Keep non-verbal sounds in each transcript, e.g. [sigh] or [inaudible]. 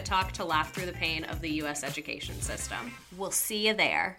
Talk to laugh through the pain of the U.S. education system. We'll see you there.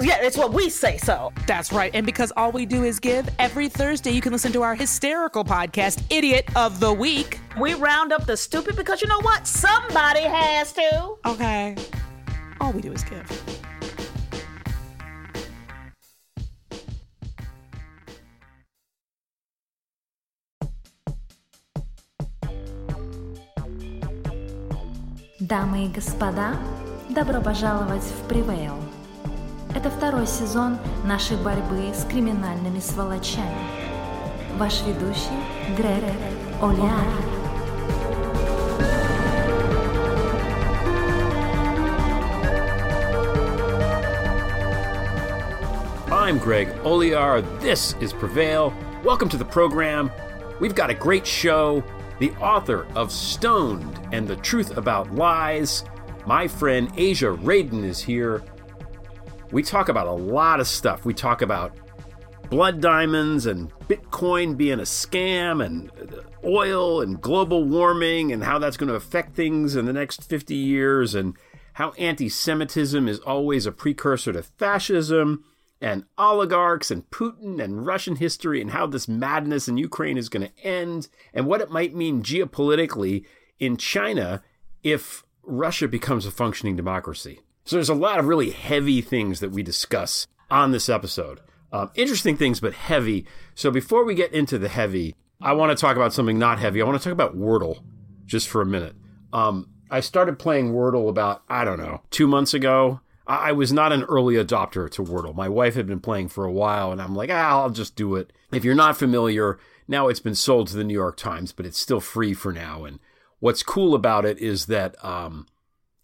Yeah, it's what we say so. That's right. And because all we do is give, every Thursday you can listen to our hysterical podcast, Idiot of the Week. We round up the stupid because you know what? Somebody has to. Okay. All we do is give. Дамы и господа, добро пожаловать в Привейл. Это второй сезон нашей борьбы с криминальными сволочами. Ваш ведущий Грере О'Лиари. I'm Greg Olear. This is Prevail. Welcome to the program. We've got a great show. The author of Stoned and the Truth About Lies, my friend Aja Raden, is here. We talk about a lot of stuff. We talk about blood diamonds and Bitcoin being a scam and oil and global warming and how that's going to affect things in the next 50 years and how anti Semitism is always a precursor to fascism and oligarchs and Putin and Russian history and how this madness in Ukraine is going to end and what it might mean geopolitically in China if Russia becomes a functioning democracy. So there's a lot of really heavy things that we discuss on this episode. Um, interesting things, but heavy. So before we get into the heavy, I want to talk about something not heavy. I want to talk about Wordle just for a minute. Um, I started playing Wordle about, I don't know, two months ago. I was not an early adopter to Wordle. My wife had been playing for a while, and I'm like, ah, I'll just do it. If you're not familiar, now it's been sold to the New York Times, but it's still free for now. And what's cool about it is that um,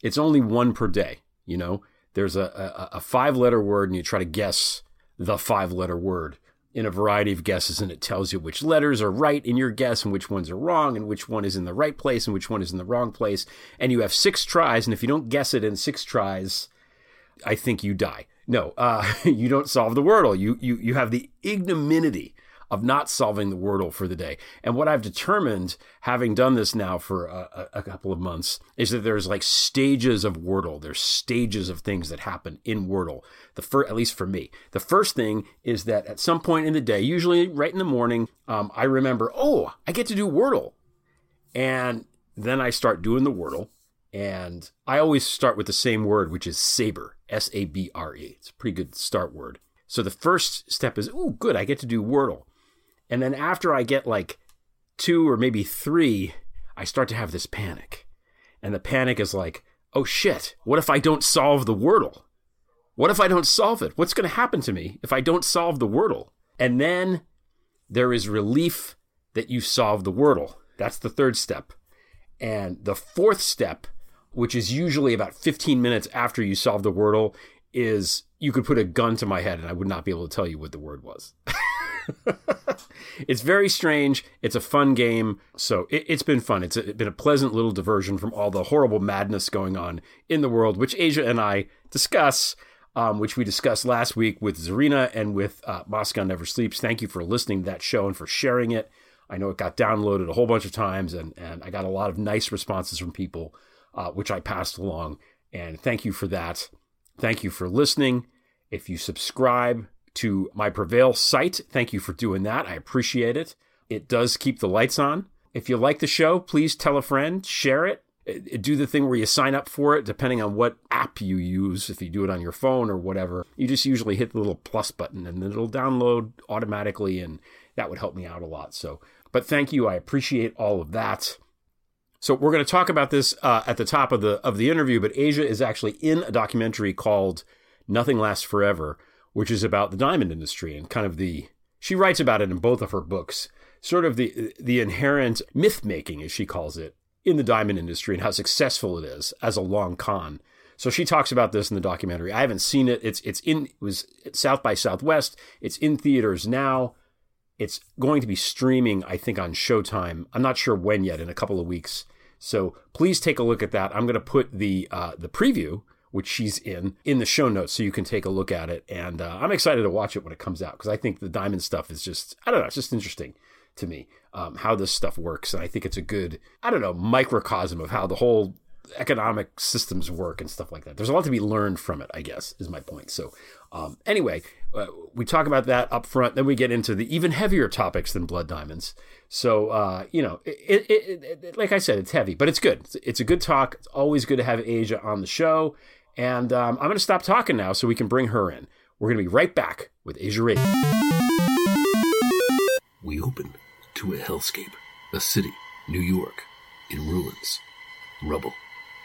it's only one per day. You know, there's a, a, a five letter word, and you try to guess the five letter word in a variety of guesses, and it tells you which letters are right in your guess and which ones are wrong, and which one is in the right place and which one is in the wrong place. And you have six tries, and if you don't guess it in six tries, I think you die. No, uh, [laughs] you don't solve the Wordle. You, you, you have the ignominy of not solving the Wordle for the day. And what I've determined, having done this now for a, a, couple of months, is that there's like stages of Wordle. There's stages of things that happen in Wordle. The first, at least for me, the first thing is that at some point in the day, usually right in the morning, um, I remember, oh, I get to do Wordle, and then I start doing the Wordle. And I always start with the same word, which is saber, S A B R E. It's a pretty good start word. So the first step is, oh, good, I get to do Wordle. And then after I get like two or maybe three, I start to have this panic. And the panic is like, oh shit, what if I don't solve the Wordle? What if I don't solve it? What's going to happen to me if I don't solve the Wordle? And then there is relief that you solve the Wordle. That's the third step. And the fourth step which is usually about 15 minutes after you solve the Wordle, is you could put a gun to my head and I would not be able to tell you what the word was. [laughs] [laughs] it's very strange. It's a fun game. So it, has been fun. It's, a, it's been a pleasant little diversion from all the horrible madness going on in the world, which Aja and I discuss, um, which we discussed last week with Zarina and with uh, Moscow Never Sleeps. Thank you for listening to that show and for sharing it. I know it got downloaded a whole bunch of times and, and I got a lot of nice responses from people uh, which I passed along. And thank you for that. Thank you for listening. If you subscribe to my Prevail site, thank you for doing that. I appreciate it. It does keep the lights on. If you like the show, please tell a friend, share it. uh, do the thing where you sign up for it, depending on what app you use. If you do it on your phone or whatever, you just usually hit the little plus button and then it'll download automatically, and that would help me out a lot. So, but thank you. I appreciate all of that. So we're going to talk about this uh, at the top of the of the interview. But Aja is actually in a documentary called "Nothing Lasts Forever," which is about the diamond industry and kind of the. She writes about it in both of her books, sort of the the inherent myth making, as she calls it, in the diamond industry and how successful it is as a long con. So she talks about this in the documentary. I haven't seen it. It's it's in it was South by Southwest. It's in theaters now. It's going to be streaming, I think, on Showtime. I'm not sure when yet. In a couple of weeks. So please take a look at that. I'm going to put the uh, the preview, which she's in, in the show notes, so you can take a look at it. And uh, I'm excited to watch it when it comes out because I think the diamond stuff is just I don't know, it's just interesting to me um, how this stuff works, and I think it's a good I don't know microcosm of how the whole economic systems work and stuff like that. There's a lot to be learned from it, I guess, is my point. So, um, anyway, uh, we talk about that up front. Then we get into the even heavier topics than blood diamonds. So, uh, you know, it, it, it, like I said, it's heavy, but it's good. It's, it's, a good talk. It's always good to have Aja on the show. And um, I'm going to stop talking now so we can bring her in. We're going to be right back with Aja Ray. We open to a hellscape, a city, New York, in ruins, rubble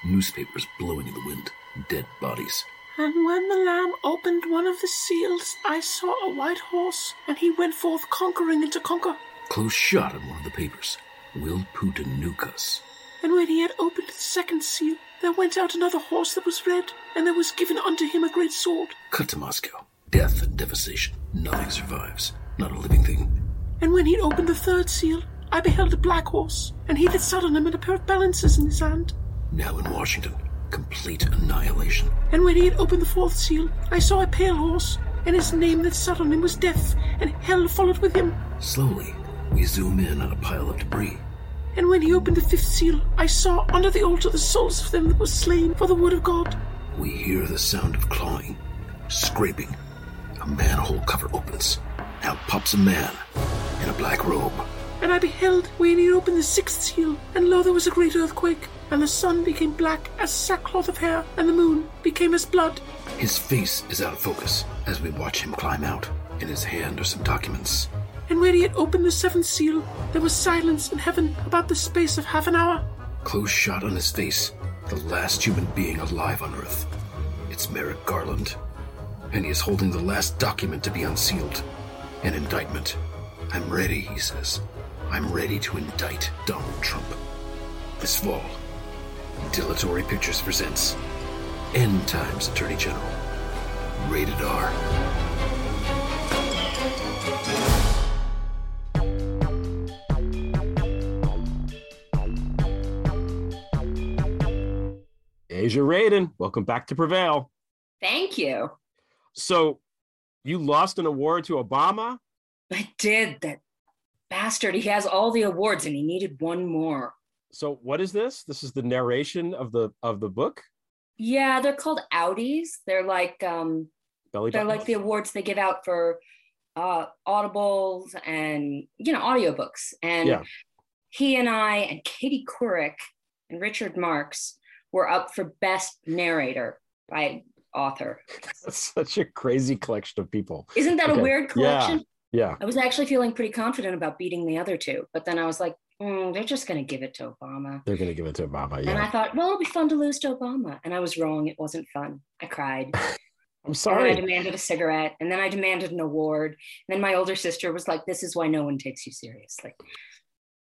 newspapers blowing in the wind, dead bodies. And when the Lamb opened one of the seals, I saw a white horse, and he went forth conquering and to conquer. Close shot on one of the papers. Will Putin nuke us? And when he had opened the second seal, there went out another horse that was red, and there was given unto him a great sword. Cut to Moscow. Death and devastation. Nothing survives. Not a living thing. And when he had opened the third seal, I beheld a black horse, and he that sat on him had a pair of balances in his hand. Now in Washington, complete annihilation. And when he had opened the fourth seal, I saw a pale horse, and his name that sat on him was Death, and hell followed with him. Slowly, we zoom in on a pile of debris. And when he opened the fifth seal, I saw under the altar the souls of them that were slain for the word of God. We hear the sound of clawing, scraping. A manhole cover opens. Out pops a man in a black robe. And I beheld when he opened the sixth seal, and lo, there was a great earthquake and the sun became black as sackcloth of hair, and the moon became as blood. His face is out of focus as we watch him climb out. In his hand are some documents. And when he had opened the seventh seal, there was silence in heaven about the space of half an hour. Close shot on his face, the last human being alive on Earth. It's Merrick Garland. And he is holding the last document to be unsealed an indictment. I'm ready, he says. I'm ready to indict Donald Trump. This fall, Dilatory Pictures presents End Times Attorney General. Rated R. Aja Raden, welcome back to Prevail. Thank you. So, you lost an award to Obama? I did. That bastard. He has all the awards and he needed one more. So what is this? This is the narration of the of the book. Yeah, they're called Audies. They're like um, Belly they're like the awards they give out for uh, audibles and you know audiobooks. And yeah. he and I and Katie Couric and Richard Marx were up for best narrator by author. [laughs] That's such a crazy collection of people. Isn't that okay. a weird collection? Yeah. Yeah. I was actually feeling pretty confident about beating the other two, but then I was like, mm, they're just going to give it to Obama. They're going to give it to Obama. Yeah. And I thought, well, it'll be fun to lose to Obama. And I was wrong. It wasn't fun. I cried. [laughs] I'm sorry. I demanded a cigarette and then I demanded an award. And then my older sister was like, this is why no one takes you seriously.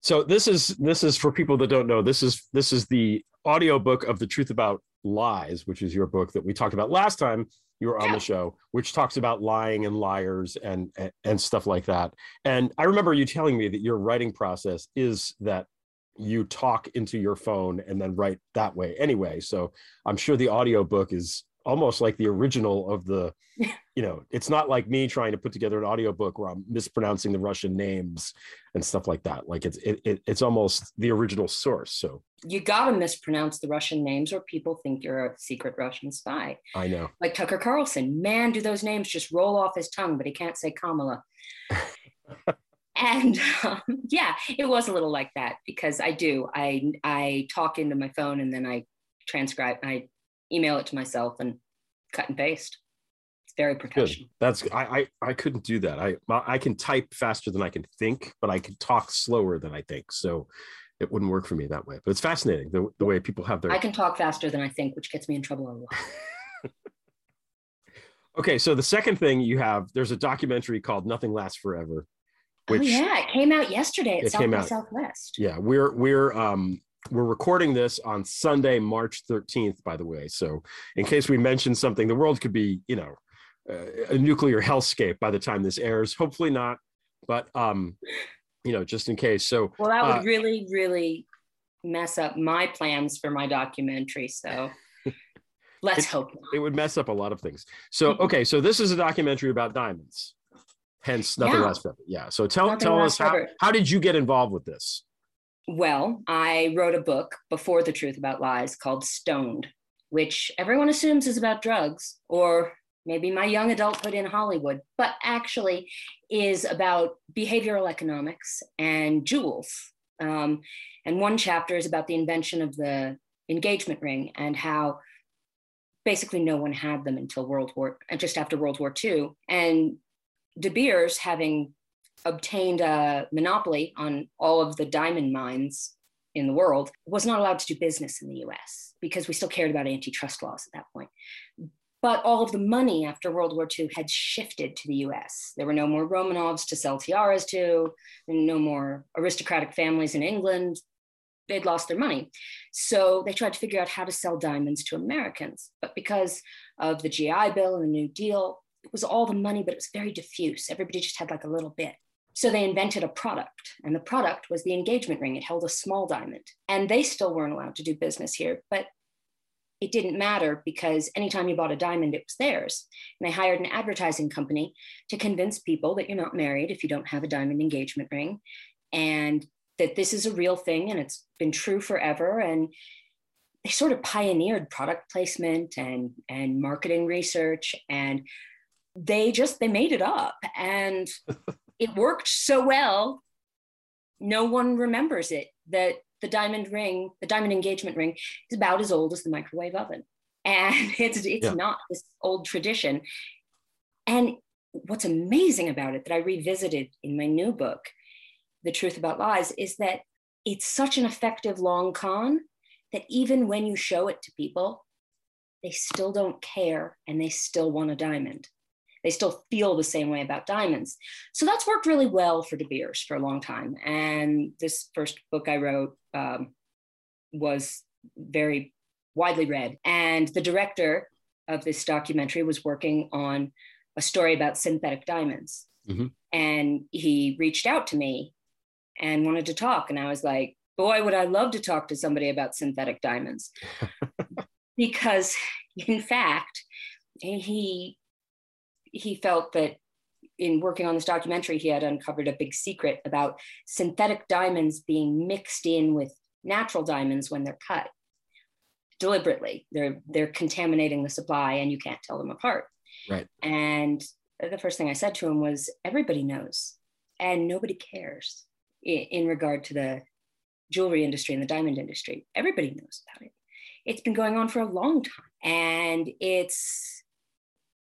So this is this is for people that don't know. This is this is the audiobook of The Truth About Lies, which is your book that we talked about last time you were on yeah. the show, which talks about lying and liars and, and and stuff like that. And I remember you telling me that your writing process is that you talk into your phone and then write that way anyway. So I'm sure the audiobook is almost like the original of the you know it's not like me trying to put together an audiobook where i'm mispronouncing the russian names and stuff like that. Like it's it, it, it's almost the original source so. You gotta mispronounce the russian names or people think you're a secret russian spy. I know. Like tucker carlson man do those names just roll off his tongue but he can't say kamala. [laughs] And um, yeah, it was a little like that because I do. I I talk into my phone and then I transcribe. I email it to myself and cut and paste. It's very professional. Good. That's I, I I couldn't do that. I I can type faster than I can think, but I can talk slower than I think. So it wouldn't work for me that way. But it's fascinating the, the way people have their. I can talk faster than I think, which gets me in trouble a lot. [laughs] okay, so the second thing you have, there's a documentary called "Nothing Lasts Forever." Oh, which, oh yeah, it came out yesterday at South by Southwest. Yeah, we're we're um we're recording this on Sunday, March 13th, by the way. So in case we mention something, the world could be, you know, uh, a nuclear hellscape by the time this airs. Hopefully not, but um, you know, just in case. So well, that would uh, really, really mess up my plans for my documentary. So [laughs] let's it, hope not. it would mess up a lot of things. So okay, so this is a documentary about diamonds. Hence, nothing yeah. less. Yeah. So tell nothing tell us how, how did you get involved with this? Well, I wrote a book before The Truth About Lies called Stoned, which everyone assumes is about drugs or maybe my young adulthood in Hollywood, but actually is about behavioral economics and jewels. Um, and one chapter is about the invention of the engagement ring and how basically no one had them until World War, just after World War II. And De Beers, having obtained a monopoly on all of the diamond mines in the world, was not allowed to do business in the US because we still cared about antitrust laws at that point. But all of the money after World War II had shifted to the US. There were no more Romanovs to sell tiaras to, no more aristocratic families in England. They'd lost their money. So they tried to figure out how to sell diamonds to Americans. But because of the GI Bill and the New Deal, it was all the money, but it was very diffuse. Everybody just had like a little bit. So they invented a product, and the product was the engagement ring. It held a small diamond, and they still weren't allowed to do business here. But it didn't matter because anytime you bought a diamond, it was theirs. And they hired an advertising company to convince people that you're not married if you don't have a diamond engagement ring and that this is a real thing and it's been true forever. And they sort of pioneered product placement and, and marketing research and they just they made it up and [laughs] it worked so well no one remembers it that the diamond ring, the diamond engagement ring, is about as old as the microwave oven. And [laughs] it's it's yeah. not this old tradition. And what's amazing about it that I revisited in my new book, The Truth About Lies, is that it's such an effective long con that even when you show it to people, they still don't care and they still want a diamond. They still feel the same way about diamonds. So that's worked really well for De Beers for a long time. And this first book I wrote um, was very widely read. And the director of this documentary was working on a story about synthetic diamonds. Mm-hmm. And he reached out to me and wanted to talk. And I was like, boy, would I love to talk to somebody about synthetic diamonds. [laughs] because, in fact, he he felt that in working on this documentary, he had uncovered a big secret about synthetic diamonds being mixed in with natural diamonds when they're cut deliberately. They're they're contaminating the supply, and you can't tell them apart. Right. And the first thing I said to him was, "Everybody knows, and nobody cares in, in regard to the jewelry industry and the diamond industry. Everybody knows about it. It's been going on for a long time, and it's."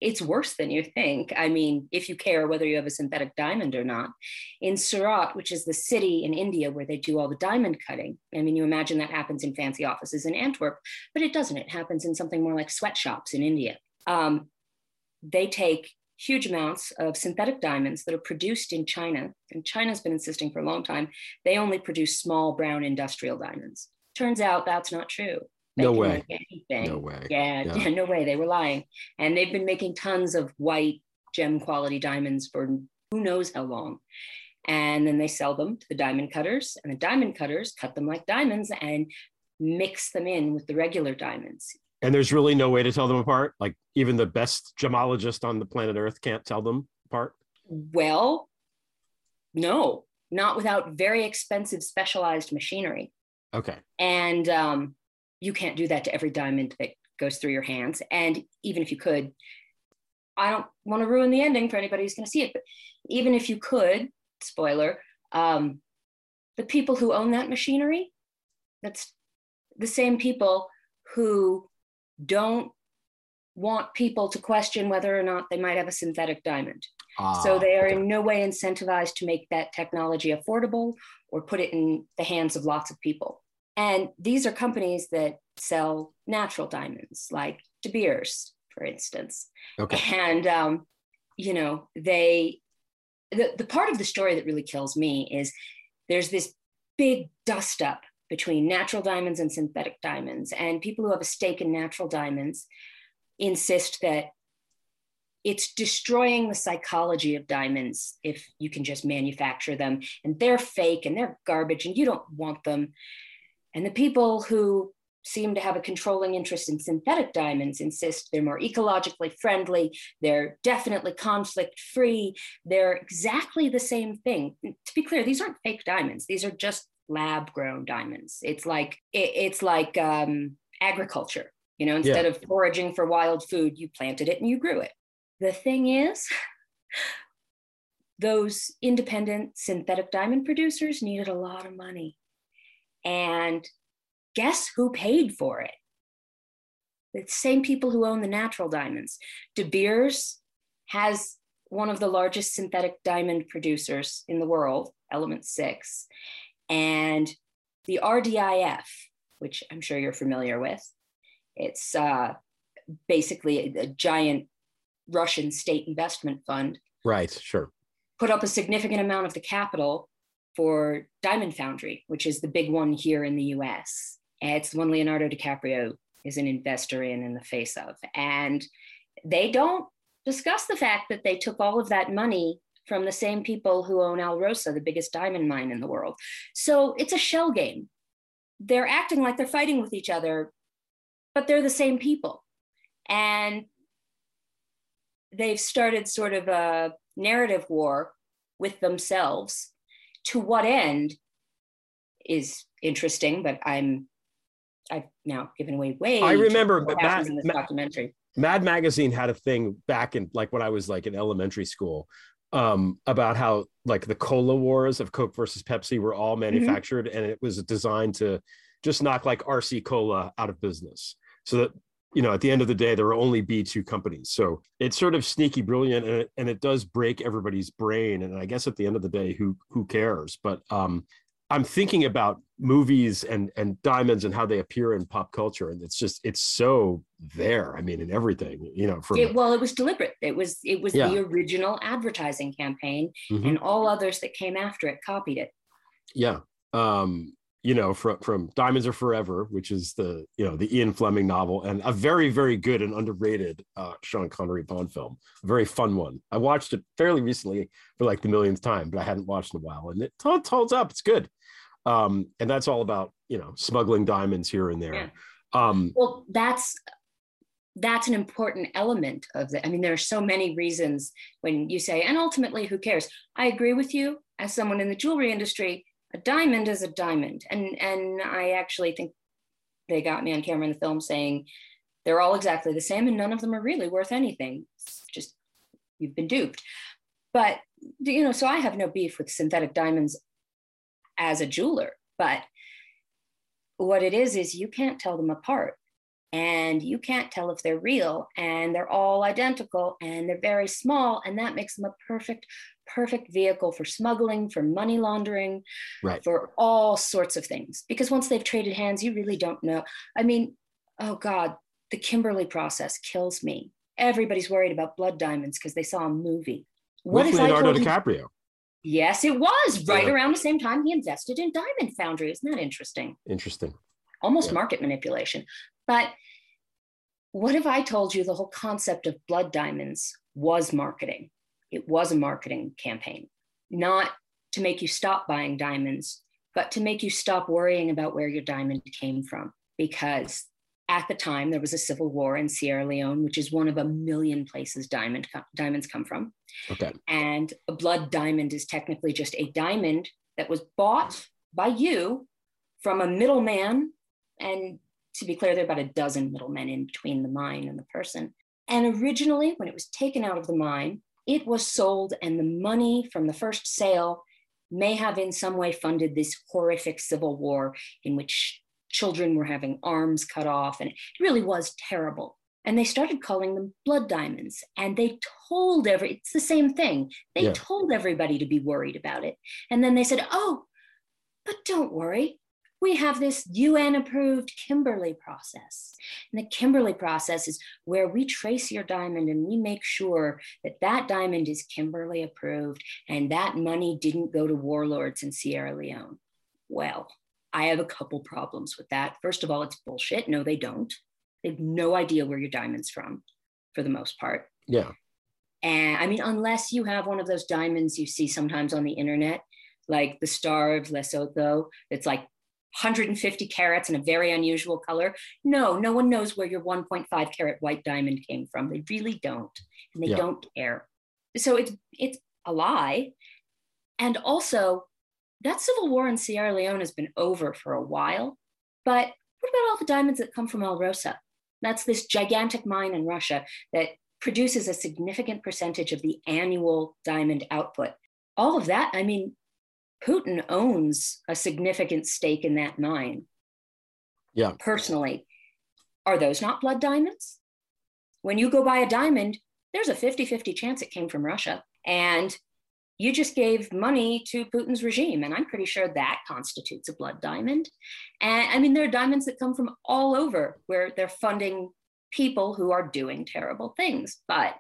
It's worse than you think. I mean, if you care whether you have a synthetic diamond or not. In Surat, which is the city in India where they do all the diamond cutting, I mean, you imagine that happens in fancy offices in Antwerp, but it doesn't. It happens in something more like sweatshops in India. Um, they take huge amounts of synthetic diamonds that are produced in China, and China's been insisting for a long time they only produce small brown industrial diamonds. Turns out that's not true. They no way. No way. Yeah, yeah, [laughs] no way. They were lying. And they've been making tons of white gem quality diamonds for who knows how long. And then they sell them to the diamond cutters, and the diamond cutters cut them like diamonds and mix them in with the regular diamonds. And there's really no way to tell them apart. Like even the best gemologist on the planet Earth can't tell them apart. Well, no, not without very expensive specialized machinery. Okay. And um, you can't do that to every diamond that goes through your hands. And even if you could, I don't want to ruin the ending for anybody who's going to see it, but even if you could spoiler, um, the people who own that machinery, that's the same people who don't want people to question whether or not they might have a synthetic diamond. Ah, so they are okay. in no way incentivized to make that technology affordable or put it in the hands of lots of people. And these are companies that sell natural diamonds, like De Beers, for instance. Okay. And, um, you know, they, the, the part of the story that really kills me is there's this big dust up between natural diamonds and synthetic diamonds. And people who have a stake in natural diamonds insist that it's destroying the psychology of diamonds if you can just manufacture them and they're fake and they're garbage and you don't want them. And the people who seem to have a controlling interest in synthetic diamonds insist they're more ecologically friendly, they're definitely conflict free, they're exactly the same thing. To be clear, these aren't fake diamonds, these are just lab grown diamonds. It's like, it, it's like um, agriculture. You know, instead yeah. of foraging for wild food, you planted it and you grew it. The thing is, [laughs] those independent synthetic diamond producers needed a lot of money. And guess who paid for it? The same people who own the natural diamonds. De Beers has one of the largest synthetic diamond producers in the world, Element 6. And the RDIF, which I'm sure you're familiar with, it's uh, basically a, a giant Russian state investment fund. Right, sure. Put up a significant amount of the capital for Diamond Foundry, which is the big one here in the US. It's the one Leonardo DiCaprio is an investor in in the face of. And they don't discuss the fact that they took all of that money from the same people who own Alrosa, the biggest diamond mine in the world. So it's a shell game. They're acting like they're fighting with each other, but they're the same people. And they've started sort of a narrative war with themselves. To what end is interesting, but I'm I've now given away way. I remember Mad, in this documentary. Mad Magazine had a thing back in like when I was like in elementary school um, about how like the cola wars of Coke versus Pepsi were all mm-hmm. manufactured mm-hmm. and it was designed to just knock like RC Cola out of business so that you know at the end of the day there were only b2 companies. So it's sort of sneaky brilliant and it, and it does break everybody's brain. And i guess at the end of the day who who cares? But um i'm thinking about movies and and diamonds and how they appear in pop culture. And it's just it's so there i mean in everything you know from it, well it was deliberate. It was it was yeah. the original advertising campaign mm-hmm. and all others that came after it copied it. Yeah. Um you know, from from Diamonds Are Forever, which is the you know the Ian Fleming novel, and a very very good and underrated uh, Sean Connery Bond film, a very fun one. I watched it fairly recently for like the millionth time, but I hadn't watched in a while, and it t- holds up. It's good, um, and that's all about you know smuggling diamonds here and there. Yeah. Um, well, that's that's an important element of it. I mean, there are so many reasons when you say, and ultimately, who cares? I agree with you as someone in the jewelry industry a diamond is a diamond. And and I actually think they got me on camera in the film saying they're all exactly the same and none of them are really worth anything. It's just you've been duped. But you know, so I have no beef with synthetic diamonds as a jeweler, but what it is is you can't tell them apart and you can't tell if they're real and they're all identical and they're very small and that makes them a perfect perfect vehicle for smuggling for money laundering right. for all sorts of things. Because once they've traded hands you really don't know. I mean oh god the kimberley process kills me. Everybody's worried about blood diamonds because they saw a movie. What With if leonardo I told DiCaprio. You, yes it was right yeah. around the same time he invested in diamond foundry. Isn't that interesting? Interesting. Almost yeah. market manipulation but what if I told you the whole concept of blood diamonds was marketing? It was a marketing campaign, not to make you stop buying diamonds, but to make you stop worrying about where your diamond came from. Because at the time, there was a civil war in Sierra Leone, which is one of a million places diamond, diamonds come from. Okay. And a blood diamond is technically just a diamond that was bought by you from a middleman and to be clear, there are about a dozen middlemen in between the mine and the person. And originally, when it was taken out of the mine, it was sold, and the money from the first sale may have in some way funded this horrific civil war in which children were having arms cut off, and it really was terrible. And they started calling them blood diamonds. And they told every, it's the same thing. They yeah. told everybody to be worried about it. And then they said, oh, but don't worry we have this UN approved Kimberley process. And the Kimberley process is where we trace your diamond and we make sure that that diamond is Kimberley approved and that money didn't go to warlords in Sierra Leone. Well, I have a couple problems with that. First of all, it's bullshit. No, they don't. They have no idea where your diamond's from for the most part. Yeah. And I mean, unless you have one of those diamonds you see sometimes on the internet, like the Star of Lesotho, it's like 150 carats in a very unusual color. No, no one knows where your 1.5 carat white diamond came from. They really don't, and they yeah. don't care. So it's it's a lie. And also, that civil war in Sierra Leone has been over for a while. But what about all the diamonds that come from Alrosa? That's this gigantic mine in Russia that produces a significant percentage of the annual diamond output. All of that, I mean, Putin owns a significant stake in that mine. Yeah. Personally. Are those not blood diamonds? When you go buy a diamond, there's a 50 50 chance it came from Russia. And you just gave money to Putin's regime. And I'm pretty sure that constitutes a blood diamond. And I mean, there are diamonds that come from all over where they're funding people who are doing terrible things. But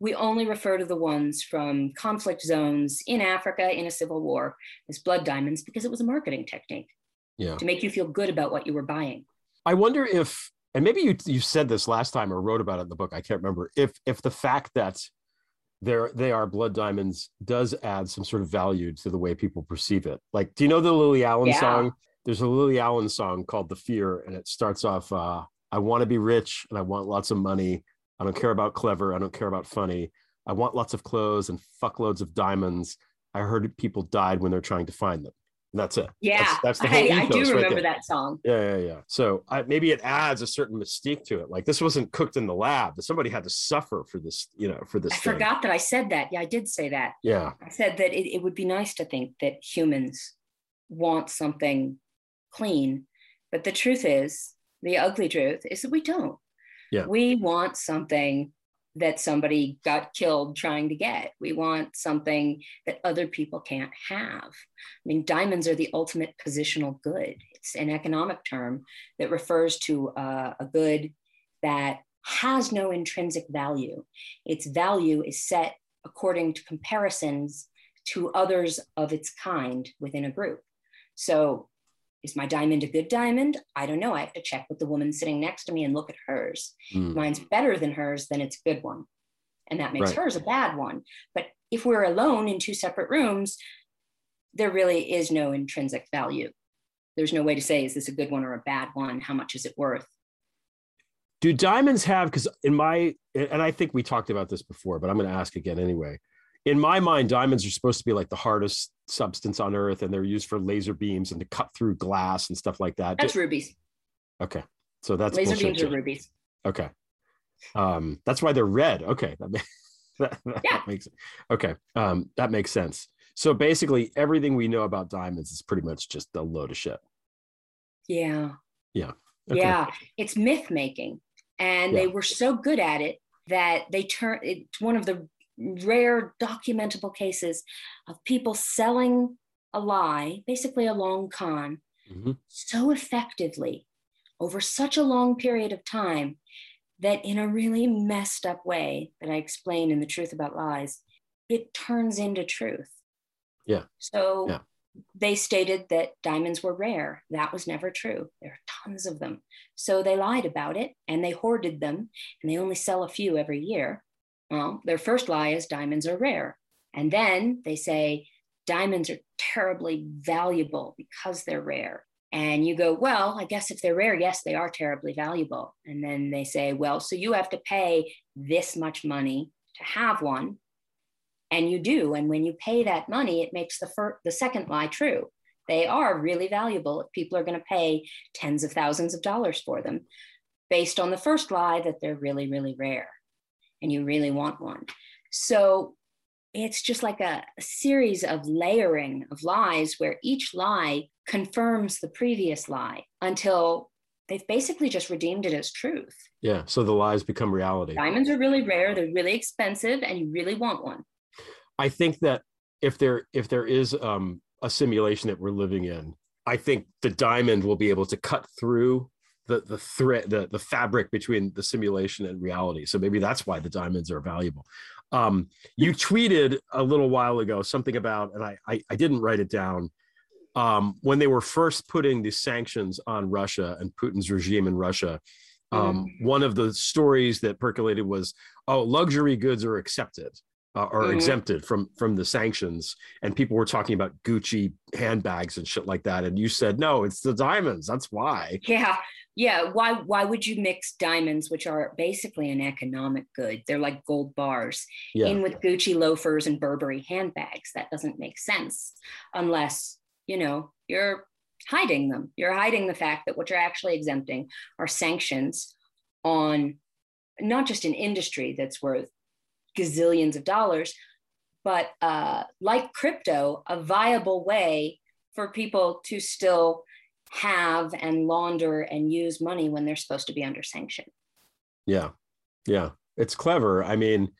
we only refer to the ones from conflict zones in Africa in a civil war as blood diamonds because it was a marketing technique yeah. to make you feel good about what you were buying. I wonder if, and maybe you you said this last time or wrote about it in the book. I can't remember if if the fact that they're they are blood diamonds does add some sort of value to the way people perceive it. Like, do you know the Lily Allen yeah. song? There's a Lily Allen song called "The Fear," and it starts off, uh, "I want to be rich and I want lots of money." I don't care about clever. I don't care about funny. I want lots of clothes and fuckloads of diamonds. I heard people died when they're trying to find them. And that's it. Yeah, that's, that's the whole I, [laughs] I do remember right that song. Yeah, yeah, yeah. So I, maybe it adds a certain mystique to it. Like this wasn't cooked in the lab. That somebody had to suffer for this, you know, for this. I thing. forgot that I said that. Yeah, I did say that. Yeah, I said that it, it would be nice to think that humans want something clean, but the truth is, the ugly truth is that we don't. Yeah. We want something that somebody got killed trying to get. We want something that other people can't have. I mean, diamonds are the ultimate positional good. It's an economic term that refers to uh, a good that has no intrinsic value. Its value is set according to comparisons to others of its kind within a group. So is my diamond a good diamond? I don't know. I have to check with the woman sitting next to me and look at hers. Mm. mine's better than hers, then it's a good one. And that makes right. hers a bad one. But if we're alone in two separate rooms, there really is no intrinsic value. There's no way to say, is this a good one or a bad one? How much is it worth? Do diamonds have, because in my, and I think we talked about this before, but I'm going to ask again anyway in my mind, diamonds are supposed to be like the hardest substance on earth, and they're used for laser beams and to cut through glass and stuff like that. That's rubies. Okay, so that's laser beams too. are rubies. Okay, um, that's why they're red. Okay, [laughs] that, makes, that, that yeah. makes okay. Um, that makes sense. So basically, everything we know about diamonds is pretty much just a load of shit. Yeah. Yeah. Okay. Yeah, it's myth making, and yeah. they were so good at it that they turned it's one of the rare documentable cases of people selling a lie, basically a long con, mm-hmm. so effectively over such a long period of time that in a really messed up way that I explain in The Truth About Lies, it turns into truth. Yeah. So yeah. they stated that diamonds were rare. That was never true. There are tons of them. So they lied about it and they hoarded them and they only sell a few every year. Well, their first lie is diamonds are rare. And then they say diamonds are terribly valuable because they're rare. And you go, well, I guess if they're rare, yes, they are terribly valuable. And then they say, well, so you have to pay this much money to have one. And you do. And when you pay that money, it makes the first, the second lie true. They are really valuable if people are going to pay tens of thousands of dollars for them, based on the first lie that they're really, really rare and you really want one. So it's just like a, a series of layering of lies where each lie confirms the previous lie until they've basically just redeemed it as truth. Yeah. So the lies become reality. Diamonds are really rare, they're really expensive, and you really want one. I think that if there if there is um, a simulation that we're living in, I think the diamond will be able to cut through the the thread the the fabric between the simulation and reality. So maybe that's why the diamonds are valuable. Um, you tweeted a little while ago something about, and I, I, I didn't write it down. Um, when they were first putting the sanctions on Russia and Putin's regime in Russia, um, mm-hmm. one of the stories that percolated was, "Oh, luxury goods are accepted." Uh, are mm-hmm. exempted from from the sanctions and people were talking about gucci handbags and shit like that and you said no it's the diamonds that's why yeah yeah why why would you mix diamonds which are basically an economic good? They're like gold bars yeah. in with gucci loafers and burberry handbags. That doesn't make sense unless you know you're hiding them. You're hiding the fact that what you're actually exempting are sanctions on not just an industry that's worth gazillions of dollars but uh, like crypto a viable way for people to still have and launder and use money when they're supposed to be under sanction. Yeah. Yeah. It's clever. I mean,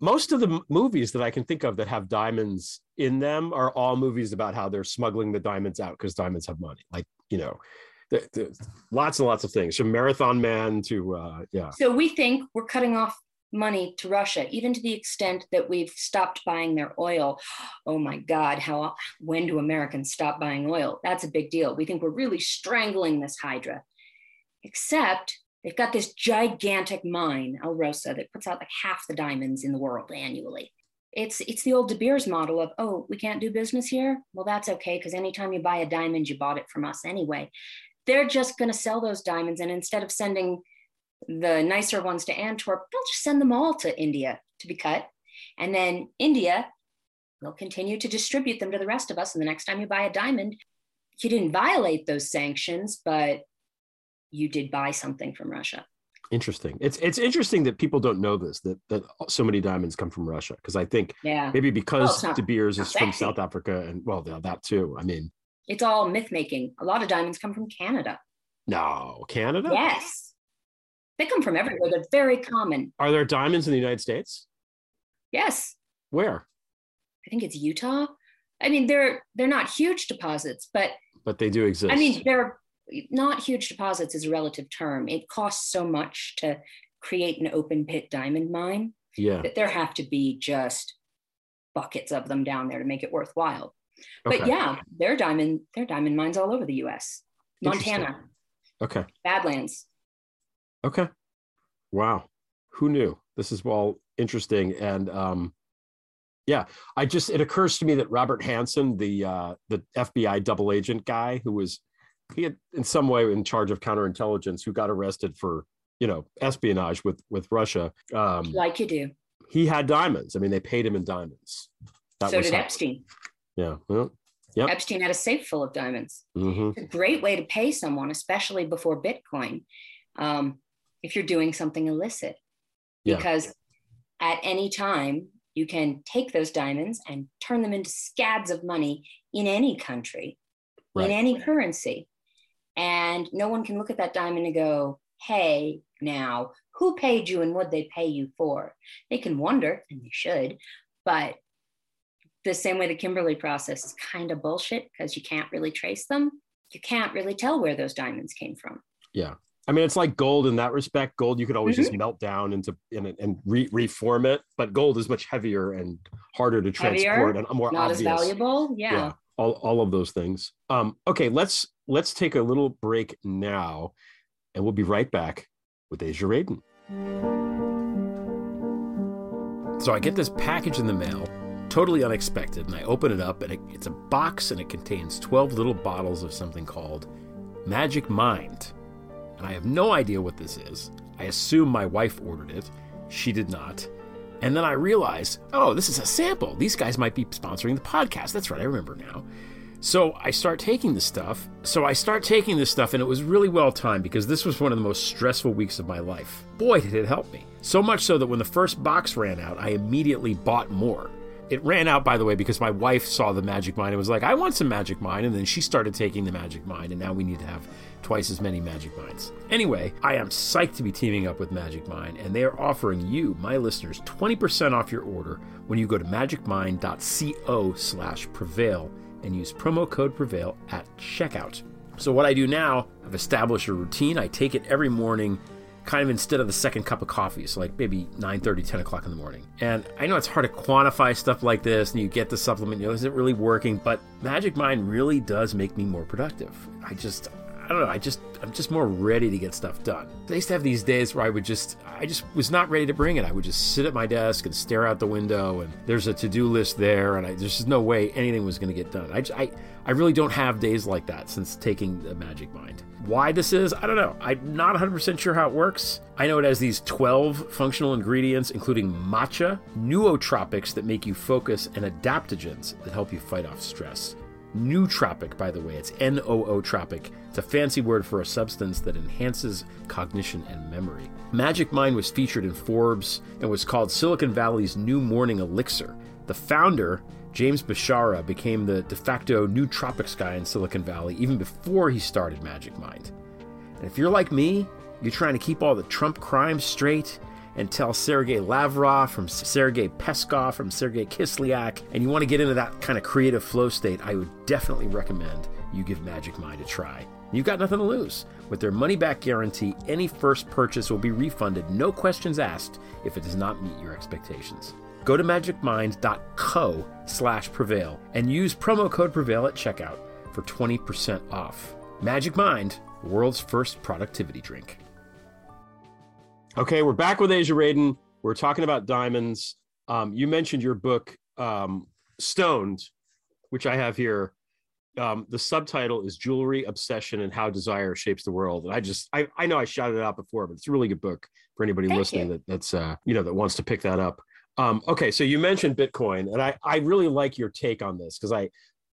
most of the movies that I can think of that have diamonds in them are all movies about how they're smuggling the diamonds out because diamonds have money. Like, you know, lots and lots of things from Marathon Man to, uh, yeah. So we think we're cutting off money to Russia, even to the extent that we've stopped buying their oil. [gasps] Oh my God, how when do Americans stop buying oil? That's a big deal. We think we're really strangling this Hydra. Except they've got this gigantic mine, Alrosa, that puts out like half the diamonds in the world annually. It's it's the old De Beers model of, oh, we can't do business here? Well, that's okay, because anytime you buy a diamond, you bought it from us anyway. They're just gonna sell those diamonds, and instead of sending the nicer ones to Antwerp, they'll just send them all to India to be cut. And then India will continue to distribute them to the rest of us. And the next time you buy a diamond, you didn't violate those sanctions, but you did buy something from Russia. Interesting. It's it's interesting that people don't know this that that so many diamonds come from Russia because I think yeah. maybe because well, De Beers is from South Africa and well that too. I mean, it's all myth making. A lot of diamonds come from Canada. No, Canada. Yes. They come from everywhere. They're very common. Are there diamonds in the United States? Yes. Where? I think it's Utah. I mean, they're they're not huge deposits, but but they do exist. I mean, they're not huge deposits is a relative term. It costs so much to create an open pit diamond mine yeah. that there have to be just buckets of them down there to make it worthwhile. Okay. But yeah, there are diamond there are diamond mines all over the U.S. Montana. Okay. Badlands. Okay. Wow. Who knew? This is all interesting. And um, yeah, I just it occurs to me that Robert Hanssen, the uh, the FBI double agent guy who was he had in some way in charge of counterintelligence who got arrested for you know espionage with with Russia. Um, like you do. He had diamonds. I mean, they paid him in diamonds. That so did how, Epstein. Yeah. Well, yep. Epstein had a safe full of diamonds. Mm-hmm. It's a great way to pay someone, especially before Bitcoin. Um, if you're doing something illicit. Yeah. because at any time you can take those diamonds and turn them into scads of money in any country right. in any currency. And no one can look at that diamond and go hey now who paid you and what they pay you for? They can wonder and they should but the same way the kimberley process is kind of bullshit because you can't really trace them. You can't really tell where those diamonds came from. Yeah I mean, it's like gold in that respect. Gold you could always mm-hmm. just melt down into in it and re- reform it, but gold is much heavier and harder to heavier, transport and more not obvious. as valuable. Yeah. yeah. all, all of those things. Um, okay, let's let's take a little break now, and we'll be right back with Aja Raden. So I get this package in the mail, totally unexpected, and I open it up, and it, it's a box, and it contains twelve little bottles of something called Magic Mind and I have no idea what this is. I assume my wife ordered it. She did not. And then I realized, oh, this is a sample. These guys might be sponsoring the podcast. That's right, I remember now. So I start taking this stuff. So I start taking this stuff, and it was really well timed because this was one of the most stressful weeks of my life. Boy, did it help me. So much so that when the first box ran out, I immediately bought more. It ran out, by the way, because my wife saw the Magic Mind and was like, I want some Magic Mind. And then she started taking the Magic Mind, and now we need to have twice as many Magic Minds. Anyway, I am psyched to be teaming up with Magic Mind, and they are offering you, my listeners, 20% off your order when you go to magicmind.co slash prevail and use promo code prevail at checkout. So what I do now, I've established a routine. I take it every morning kind of instead of the second cup of coffee so like maybe 9 30 10 o'clock in the morning and i know it's hard to quantify stuff like this and you get the supplement you know is it really working but magic mind really does make me more productive i just I don't know. I just I'm just more ready to get stuff done. I used to have these days where I would just I just was not ready to bring it. I would just sit at my desk and stare out the window, and there's a to do list there, and I, there's just no way anything was going to get done. I, I I really don't have days like that since taking the Magic Mind. Why this is, I don't know. I'm not 100% sure how it works. I know it has these 12 functional ingredients, including matcha, nootropics that make you focus, and adaptogens that help you fight off stress. Nootropic, by the way, it's N O O tropic. It's a fancy word for a substance that enhances cognition and memory. Magic Mind was featured in Forbes and was called Silicon Valley's new morning elixir. The founder, James Beshara, became the de facto nootropics guy in Silicon Valley even before he started Magic Mind. And if you're like me, you're trying to keep all the Trump crimes straight and tell Sergei Lavrov from Sergei Peskov from Sergei Kislyak, and you want to get into that kind of creative flow state, I would definitely recommend you give Magic Mind a try. You've got nothing to lose. With their money back guarantee, any first purchase will be refunded, no questions asked, if it does not meet your expectations. Go to magicmind.co slash prevail and use promo code prevail at checkout for 20% off. Magic Mind, world's first productivity drink. Okay, we're back with Aja Raden. We're talking about diamonds. Um, you mentioned your book, um, Stoned, which I have here. Um, the subtitle is Jewelry, Obsession, and How Desire Shapes the World. And I just, I, I know I shouted it out before, but it's a really good book for anybody Thank listening that, that's, uh, you know, that wants to pick that up. Um, okay, so you mentioned Bitcoin, and I, I really like your take on this because I,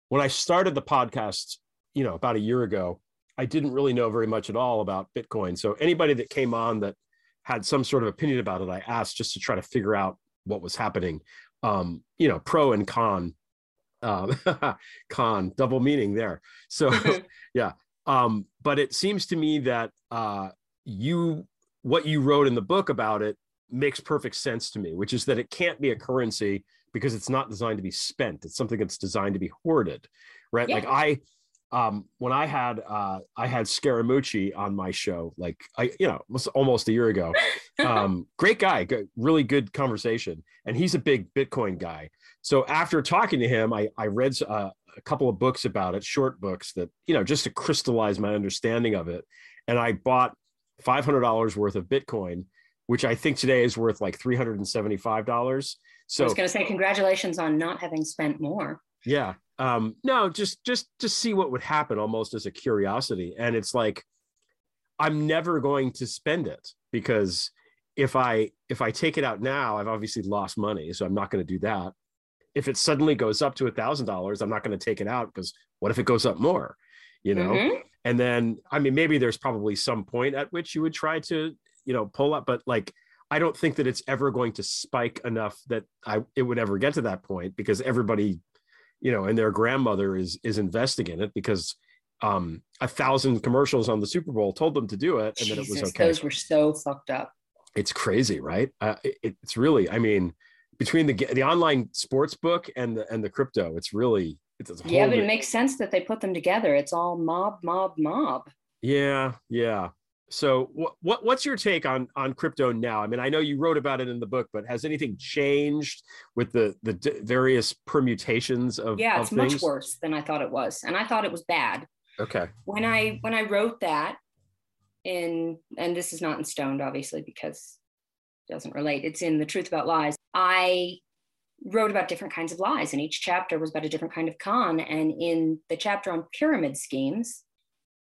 when I started the podcast, you know, about a year ago, I didn't really know very much at all about Bitcoin. So anybody that came on that had some sort of opinion about it, I asked just to try to figure out what was happening. Um, you know, pro and con, um, [laughs] con, double meaning there. So, [laughs] [laughs] yeah. Um, but it seems to me that uh, you, what you wrote in the book about it makes perfect sense to me, which is that it can't be a currency because it's not designed to be spent. It's something that's designed to be hoarded, right? Yeah. Like I, um, when I had uh, I had Scaramucci on my show, like I, you know, almost a year ago. Um, [laughs] great guy, good, really good conversation, and he's a big Bitcoin guy. So after talking to him, I I read uh, a couple of books about it, short books that you know just to crystallize my understanding of it, and I bought five hundred dollars worth of Bitcoin, which I think today is worth like three hundred and seventy five dollars. So I was going to say congratulations on not having spent more. Yeah, um no just just to see what would happen almost as a curiosity. And it's like i'm never going to spend it because if i if i take it out now i've obviously lost money so i'm not going to do that. If it suddenly goes up to a thousand dollars i'm not going to take it out because what if it goes up more you know? Mm-hmm. and then i mean maybe there's probably some point at which you would try to you know pull up but like i don't think that it's ever going to spike enough that i it would ever get to that point because everybody you know, and their grandmother is is investing in it because um a thousand commercials on the Super Bowl told them to do it, and Jesus, then it was okay. Those were so fucked up. It's crazy, right? Uh, it, it's really, I mean, between the the online sports book and the and the crypto, it's really it's yeah, but it makes sense that they put them together. It's all mob, mob, mob. Yeah, yeah. So what, what what's your take on on crypto now? I mean, I know you wrote about it in the book, but has anything changed with the the d- various permutations of Yeah, of it's things? much worse than I thought it was, and I thought it was bad. Okay. When I when I wrote that in and this is not in stoned obviously because it doesn't relate. It's in the truth about lies. I wrote about different kinds of lies and each chapter was about a different kind of con and in the chapter on pyramid schemes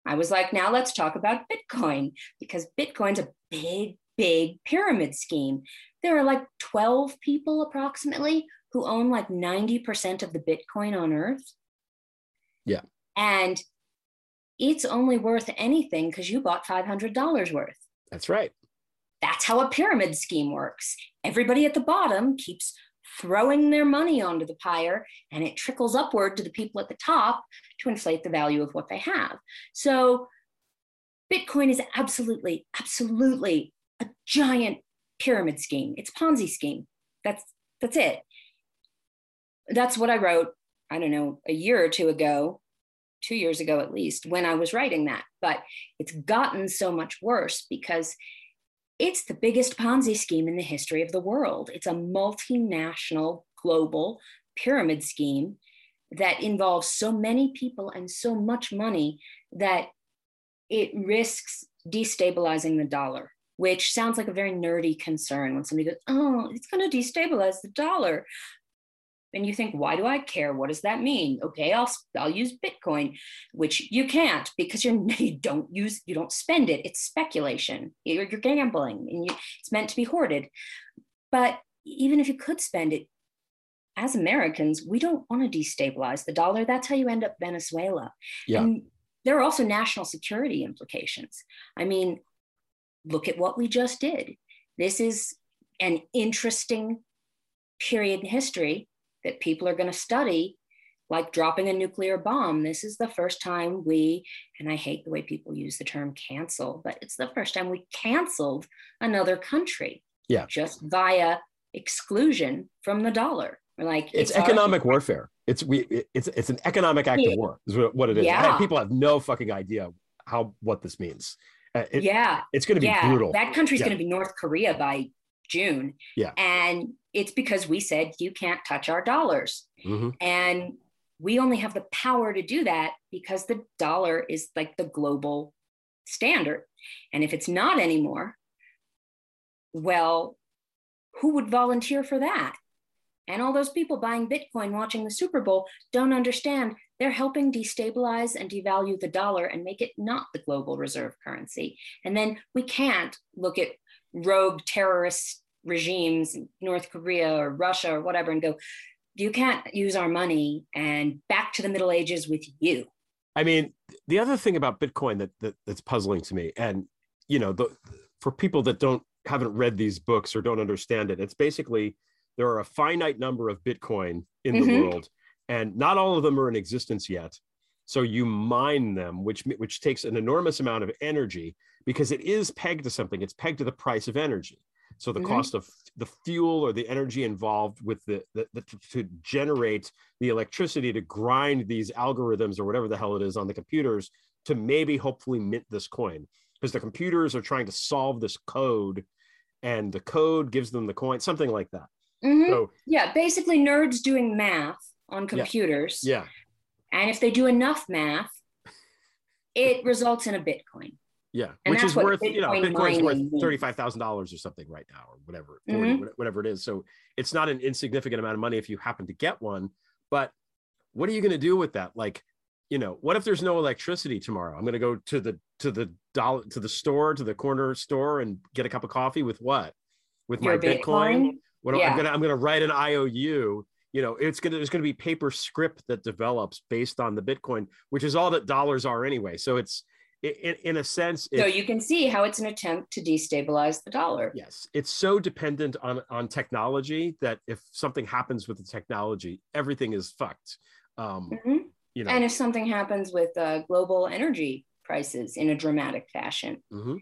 I was like, now let's talk about Bitcoin because Bitcoin's a big, big pyramid scheme. There are like 12 people approximately who own like 90% of the Bitcoin on earth. Yeah. And it's only worth anything because you bought $500 worth. That's right. That's how a pyramid scheme works. Everybody at the bottom keeps throwing their money onto the pyre and it trickles upward to the people at the top to inflate the value of what they have. So Bitcoin is absolutely, absolutely a giant pyramid scheme. It's Ponzi scheme. That's that's it. That's what I wrote, I don't know, a year or two ago, two years ago at least, when I was writing that. But it's gotten so much worse because it's the biggest Ponzi scheme in the history of the world. It's a multinational, global pyramid scheme that involves so many people and so much money that it risks destabilizing the dollar, which sounds like a very nerdy concern when somebody goes, Oh, it's going to destabilize the dollar and you think why do i care? What does that mean? Okay i'll i'll use bitcoin which you can't because you're [laughs] you don't use you don't spend it. It's speculation. You're, you're gambling and you, it's meant to be hoarded. But even if you could spend it as americans we don't want to destabilize the dollar. That's how you end up venezuela. Yeah. and there are also national security implications. I mean look at what we just did. This is an interesting period in history that people are going to study like dropping a nuclear bomb. This is the first time we, and I hate the way people use the term cancel, but it's the first time we canceled another country. Yeah. Just via exclusion from the dollar. We're like it's, it's economic our- warfare. It's we it's it's an economic act yeah. of war, is what it is. Yeah. People have no fucking idea how what this means. Uh, it, yeah. It's gonna be yeah. brutal. That country's yeah. gonna be North Korea by June. Yeah. And it's because we said you can't touch our dollars. Mm-hmm. And we only have the power to do that because the dollar is like the global standard. And if it's not anymore, well, who would volunteer for that? And all those people buying Bitcoin watching the Super Bowl don't understand they're helping destabilize and devalue the dollar and make it not the global reserve currency. And then we can't look at rogue terrorist regimes, North Korea or Russia or whatever, and go, you can't use our money and back to the Middle Ages with you. I mean, the other thing about Bitcoin that, that that's puzzling to me, and you know, the, for people that don't haven't read these books or don't understand it, it's basically there are a finite number of Bitcoin in mm-hmm. the world, and not all of them are in existence yet. So you mine them, which which takes an enormous amount of energy because it is pegged to something. It's pegged to the price of energy. So the mm-hmm. cost of the fuel or the energy involved with the, the, the, to generate the electricity to grind these algorithms or whatever the hell it is on the computers to maybe hopefully mint this coin because the computers are trying to solve this code and the code gives them the coin, something like that. Mm-hmm. So, yeah, basically nerds doing math on computers. Yeah. yeah. And if they do enough math, [laughs] it results in a Bitcoin. Yeah, and which is worth Bitcoin you know Bitcoin's worth thirty five thousand dollars or something right now, or whatever, 40, mm-hmm. whatever it is. So it's not an insignificant amount of money if you happen to get one. But what are you going to do with that? Like, you know, what if there's no electricity tomorrow? I'm going to go to the to the dollar to the store to the corner store and get a cup of coffee with what? With Your my Bitcoin. Bitcoin? What yeah. I'm gonna I'm gonna write an IOU you know it's gonna there's gonna be paper script that develops based on the bitcoin which is all that dollars are anyway so it's in, in a sense so you can see how it's an attempt to destabilize the dollar. Yes. It's so dependent on on technology that if something happens with the technology everything is fucked. Um mm-hmm. you know. And if something happens with uh, global energy prices in a dramatic fashion. Mm-hmm.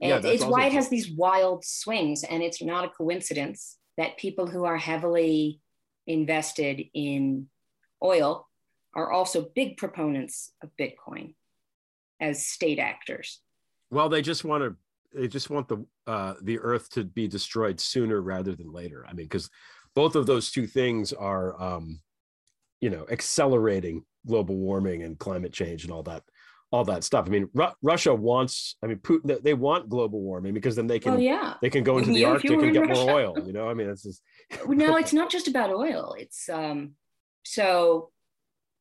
yeah, it's why it has these wild swings and it's not a coincidence that people who are heavily invested in oil are also big proponents of bitcoin as state actors. Well, they just want to they just want the uh, the earth to be destroyed sooner rather than later. I mean, because both of those two things are, um, you know, accelerating global warming and climate change and all that, all that stuff. I mean, Ru- Russia wants. I mean, Putin. They want global warming because then they can. Oh, yeah. They can go into the Arctic and get Russia. more oil. You know, I mean, it's just. [laughs] no, it's [laughs] not just about oil. It's um, so,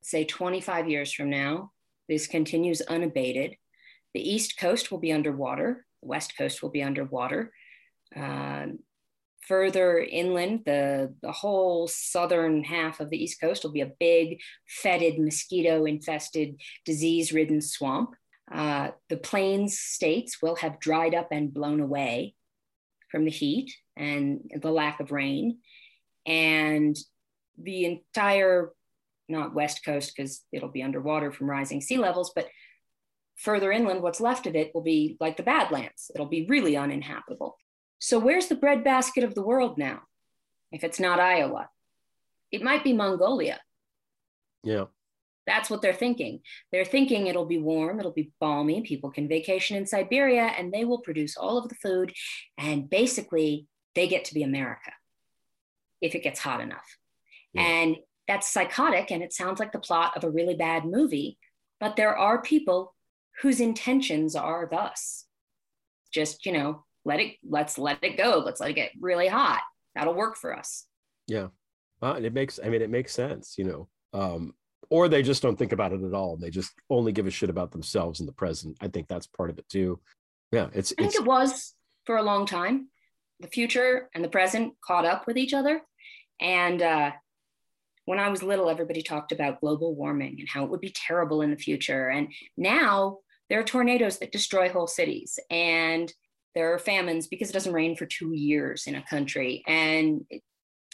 say, twenty five years from now, this continues unabated. The East Coast will be underwater, the West Coast will be underwater. Um, further inland, the, the whole southern half of the East Coast will be a big, fetid, mosquito infested, disease ridden swamp. Uh, the plains states will have dried up and blown away from the heat and the lack of rain. and the entire not west coast because it'll be underwater from rising sea levels but further inland what's left of it will be like the badlands it'll be really uninhabitable so where's the breadbasket of the world now if it's not iowa it might be mongolia yeah that's what they're thinking. They're thinking it'll be warm, it'll be balmy, people can vacation in Siberia, and they will produce all of the food. And basically, they get to be America if it gets hot enough. Yeah. And that's psychotic, and it sounds like the plot of a really bad movie. But there are people whose intentions are thus just, you know, let it, let's let it go. Let's let it get really hot. That'll work for us. Yeah. Uh, it makes, I mean, it makes sense, you know. Um, or they just don't think about it at all. They just only give a shit about themselves in the present. I think that's part of it too. Yeah, it's. I think it's, it was for a long time. The future and the present caught up with each other, and uh, when I was little, everybody talked about global warming and how it would be terrible in the future. And now there are tornadoes that destroy whole cities, and there are famines because it doesn't rain for two years in a country, and it,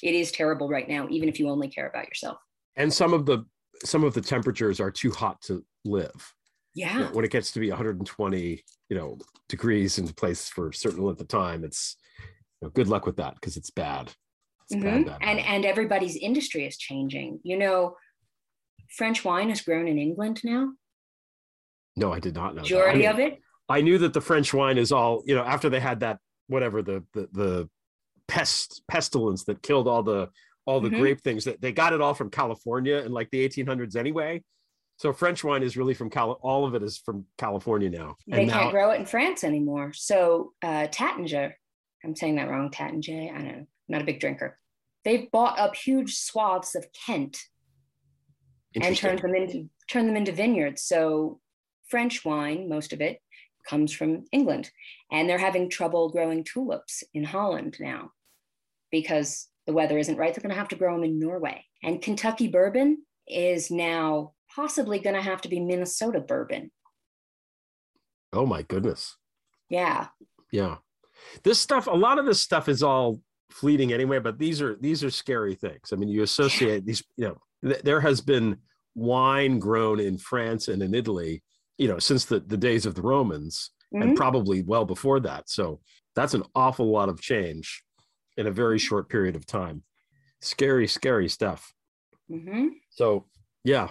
it is terrible right now, even if you only care about yourself. And some of the some of the temperatures are too hot to live. Yeah. You know, when it gets to be 120, you know, degrees in place for a certain length of time, it's you know, good luck with that because it's bad. Mm-hmm. And and everybody's industry is changing. You know, French wine is grown in England now. No, I did not know. Majority of it. I knew that the French wine is all, you know, after they had that whatever the the the pest pestilence that killed all the all the mm-hmm. grape things that they got it all from California in like the 1800s anyway. So French wine is really from Cal. All of it is from California now. They can't grow it in France anymore. So uh, Taittinger, I'm saying that wrong. Taittinger, I don't know. Not a big drinker. They've bought up huge swaths of Kent and turned them into turned them into vineyards. So French wine, most of it, comes from England, and they're having trouble growing tulips in Holland now because the weather isn't right, they're going to have to grow them in Norway. And Kentucky bourbon is now possibly going to have to be Minnesota bourbon. Oh my goodness. Yeah. Yeah. This stuff, a lot of this stuff is all fleeting anyway, but these are these are scary things. I mean, you associate these, you know, th- there has been wine grown in France and in Italy, you know, since the, the days of the Romans mm-hmm. and probably well before that. So that's an awful lot of change in a very short period of time. Scary, scary stuff. Mm-hmm. So, yeah,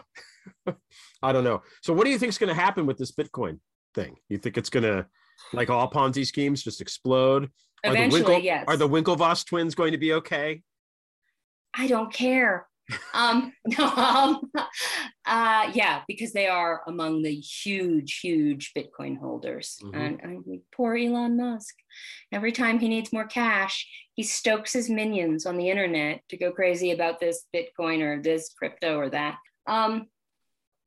[laughs] I don't know. So, what do you think is going to happen with this Bitcoin thing? You think it's going to, like all Ponzi schemes, just explode? Eventually, are the Winkle, yes. Are the Winklevoss twins going to be okay? I don't care [laughs] um, [laughs] no, um, uh, yeah, because they are among the huge, huge Bitcoin holders. Mm-hmm. And, and poor Elon Musk. Every time he needs more cash, he stokes his minions on the internet to go crazy about this Bitcoin or this crypto or that. Um,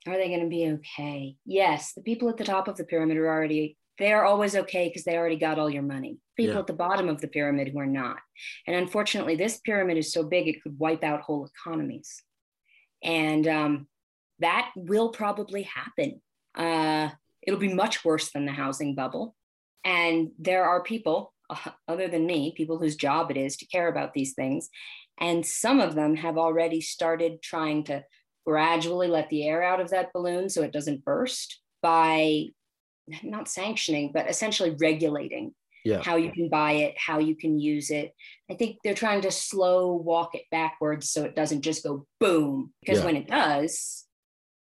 are they going to be okay? Yes, the people at the top of the pyramid are already they are always okay because they already got all your money. People yeah. at the bottom of the pyramid who are not. And unfortunately, this pyramid is so big it could wipe out whole economies. And um, that will probably happen. Uh, it'll be much worse than the housing bubble. And there are people, uh, [laughs] other than me, people whose job it is to care about these things. And some of them have already started trying to gradually let the air out of that balloon so it doesn't burst by not sanctioning, but essentially regulating yeah. how you can buy it, how you can use it. I think they're trying to slow walk it backwards so it doesn't just go boom. Because yeah. when it does,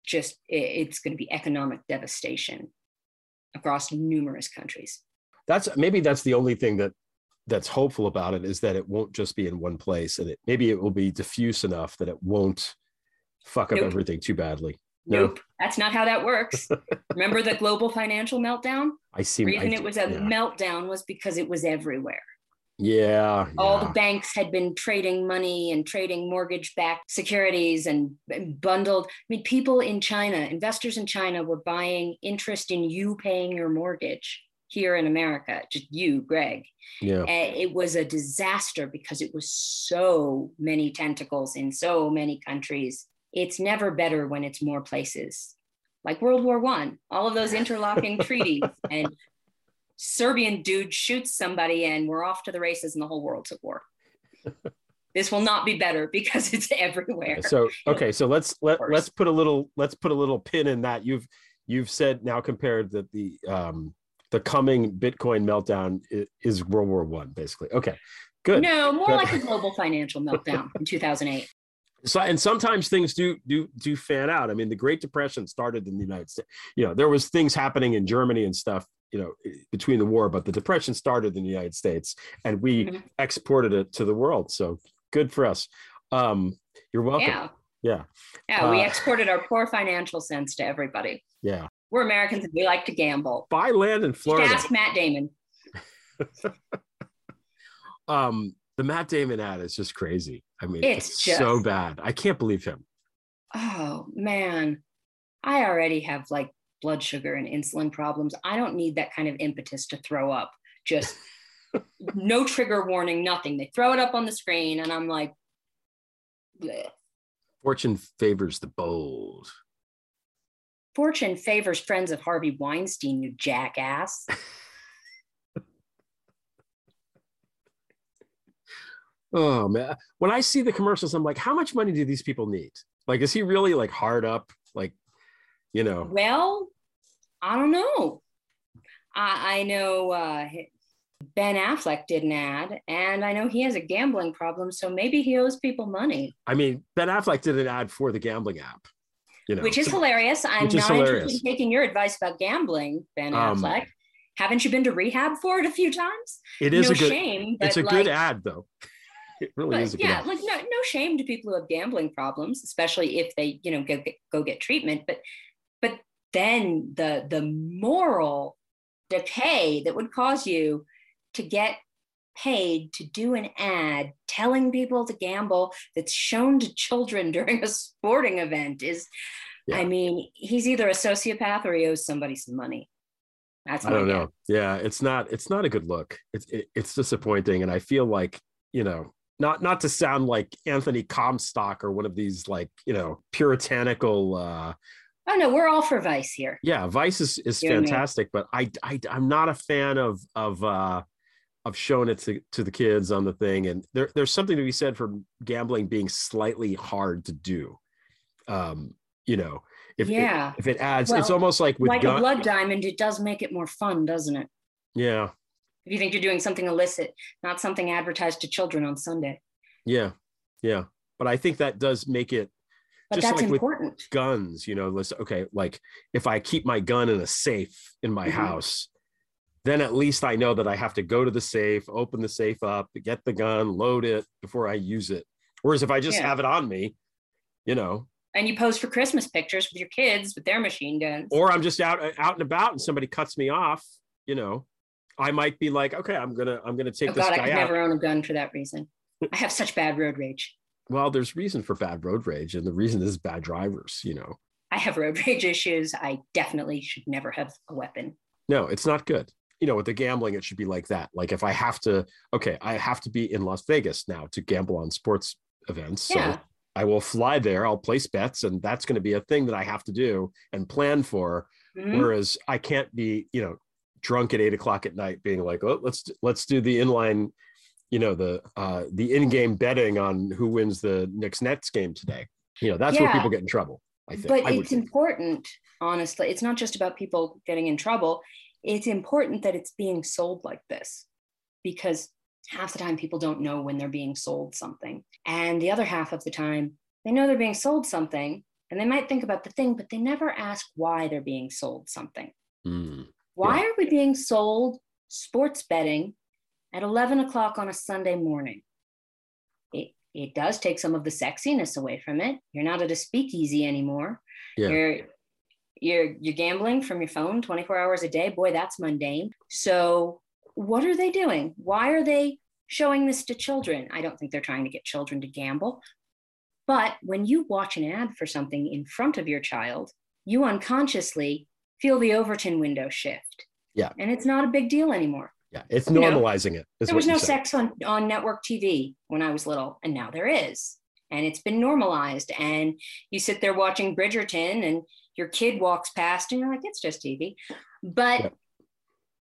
just it, it's going to be economic devastation across numerous countries. That's maybe that's the only thing that that's hopeful about it is that it won't just be in one place and it maybe it will be diffuse enough that it won't fuck up nope. everything too badly. Nope, that's not how that works. [laughs] Remember the global financial meltdown? I see. The reason I, it was a yeah. meltdown was because it was everywhere. Yeah, All yeah. the banks had been trading money and trading mortgage backed securities and, and, bundled. I mean, people in China, investors in China were buying interest in you paying your mortgage here in America, just you, Greg. Yeah. And it was a disaster because it was so many tentacles in so many countries it's never better when it's more places like world war one all of those interlocking [laughs] treaties and serbian dude shoots somebody and we're off to the races and the whole world's at war [laughs] this will not be better because it's everywhere. So okay, so let's let let's put a little let's put a little pin in that. You've you've said now compared that the um the coming Bitcoin meltdown is World War One, basically. Okay, good. No, more like a global financial meltdown in 2008. So, and sometimes things do do do fan out. I mean, the Great Depression started in the United States. You know, there was things happening in Germany and stuff. You know, between the war, but the Depression started in the United States, and we mm-hmm. exported it to the world. So good for us. Um, you're welcome. Yeah. Yeah. Yeah. We uh, exported our poor financial sense to everybody. Yeah. We're Americans and we like to gamble. Buy land in Florida. Just ask Matt Damon. [laughs] um, the Matt Damon ad is just crazy. I mean, it's, it's just, so bad. I can't believe him. Oh man, I already have like blood sugar and insulin problems. I don't need that kind of impetus to throw up. Just [laughs] no trigger warning, nothing. They throw it up on the screen, and I'm like, Bleh. Fortune favors the bold. Fortune favors friends of Harvey Weinstein, you jackass. [laughs] oh man. When I see the commercials, I'm like, how much money do these people need? Like, is he really like hard up? Like, you know. Well, I don't know. I, I know uh, Ben Affleck did an ad, and I know he has a gambling problem, so maybe he owes people money. I mean, Ben Affleck did an ad for the gambling app you know, which is hilarious. I'm not hilarious. interested in taking your advice about gambling, Ben um, Affleck. Haven't you been to rehab for it a few times? It is no a good, shame. It's a like, good ad, though. It really is. yeah, like no, no shame to people who have gambling problems, especially if they, you know, go get, go get treatment. But, but then the the moral decay that would cause you to get paid to do an ad telling people to gamble that's shown to children [laughs] during a sporting event is yeah. i mean he's either a sociopath or he owes somebody some money that's i don't know yeah it's not it's not a good look it's it, it's disappointing and i feel like you know not not to sound like anthony comstock or one of these like you know puritanical uh Oh no, we're all for Vice here. Yeah, Vice is, is fantastic, but I, I I'm not a fan of of uh of showing it to, to the kids on the thing. And there, there's something to be said for gambling being slightly hard to do. Um, you know, if yeah, if, if it adds, well, it's almost like with like gun- a blood diamond, it does make it more fun, doesn't it? Yeah. If you think you're doing something illicit, not something advertised to children on Sunday. Yeah. Yeah. But I think that does make it but just like important. guns, you know, listen, okay, like if I keep my gun in a safe in my mm-hmm. house, then at least I know that I have to go to the safe, open the safe up, get the gun, load it before I use it. Whereas if I just yeah. have it on me, you know. And you pose for Christmas pictures with your kids with their machine guns. Or I'm just out out and about and somebody cuts me off, you know. I might be like, okay, I'm gonna I'm gonna take oh, this God, guy I could out. never own a gun for that reason. I have such bad road rage. Well, there's reason for bad road rage, and the reason is bad drivers, you know. I have road rage issues. I definitely should never have a weapon. No, it's not good you know, with the gambling, it should be like that. Like if I have to, okay, I have to be in Las Vegas now to gamble on sports events. Yeah. So I will fly there, I'll place bets, and that's going to be a thing that I have to do and plan for. Mm-hmm. Whereas I can't be, you know, drunk at eight o'clock at night being like, oh, let's let's do the inline, you know, the uh the in-game betting on who wins the Knicks Nets game today. You know, that's yeah. where people get in trouble. I think. But I it's important, honestly. It's not just about people getting in trouble it's important that it's being sold like this because half the time people don't know when they're being sold something. And the other half of the time, they know they're being sold something and they might think about the thing, but they never ask why they're being sold something. Mm, why yeah. are we being sold sports betting at 11 o'clock on a Sunday morning? It, it does take some of the sexiness away from it. You're not at a speakeasy anymore. Yeah. You're you're you're gambling from your phone 24 hours a day boy that's mundane so what are they doing why are they showing this to children i don't think they're trying to get children to gamble but when you watch an ad for something in front of your child you unconsciously feel the overton window shift yeah and it's not a big deal anymore yeah it's normalizing you know, it there was no sex on on network tv when i was little and now there is and it's been normalized and you sit there watching bridgerton and your kid walks past and you're like, it's just TV. But yeah,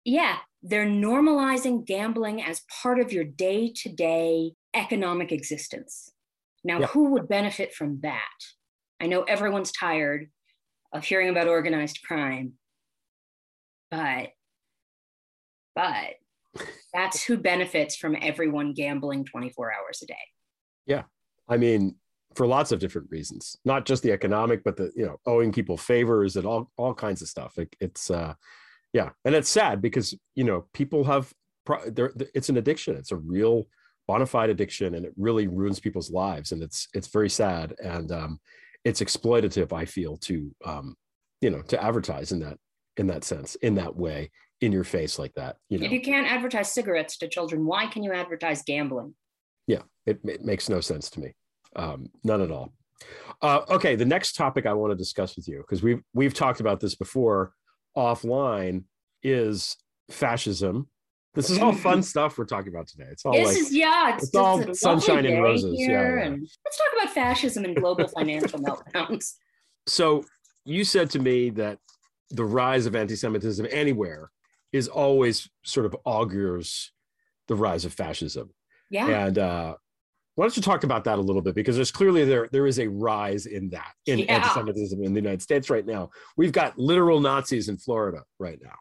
yeah they're normalizing gambling as part of your day to day economic existence. Now, yeah. who would benefit from that? I know everyone's tired of hearing about organized crime, but but that's who benefits from everyone gambling 24 hours a day. Yeah. I mean, for lots of different reasons, not just the economic, but the, you know, owing people favors and all, all kinds of stuff. It, it's, uh, yeah. And it's sad because, you know, people have, pro they're it's an addiction. It's a real bona fide addiction and it really ruins people's lives. And it's, it's very sad. And, um, it's exploitative, I feel to, um, you know, to advertise in that, in that sense, in that way in your face like that. You know? If you can't advertise cigarettes to children, why can you advertise gambling? Yeah, it, it makes no sense to me. Um, none at all. Uh, okay, the next topic I want to discuss with you because we've we've talked about this before offline is fascism. This is [laughs] all fun stuff we're talking about today. It's all this like, is yeah, it's, it's all sunshine and roses. Yeah, yeah. And let's talk about fascism and global financial meltdowns. [laughs] So you said to me that the rise of anti-Semitism anywhere is always sort of augurs the rise of fascism. Yeah. And uh, why don't you talk about that a little bit? Because there's clearly there there is a rise in that in yeah. anti-Semitism in the United States right now. We've got literal Nazis in Florida right now.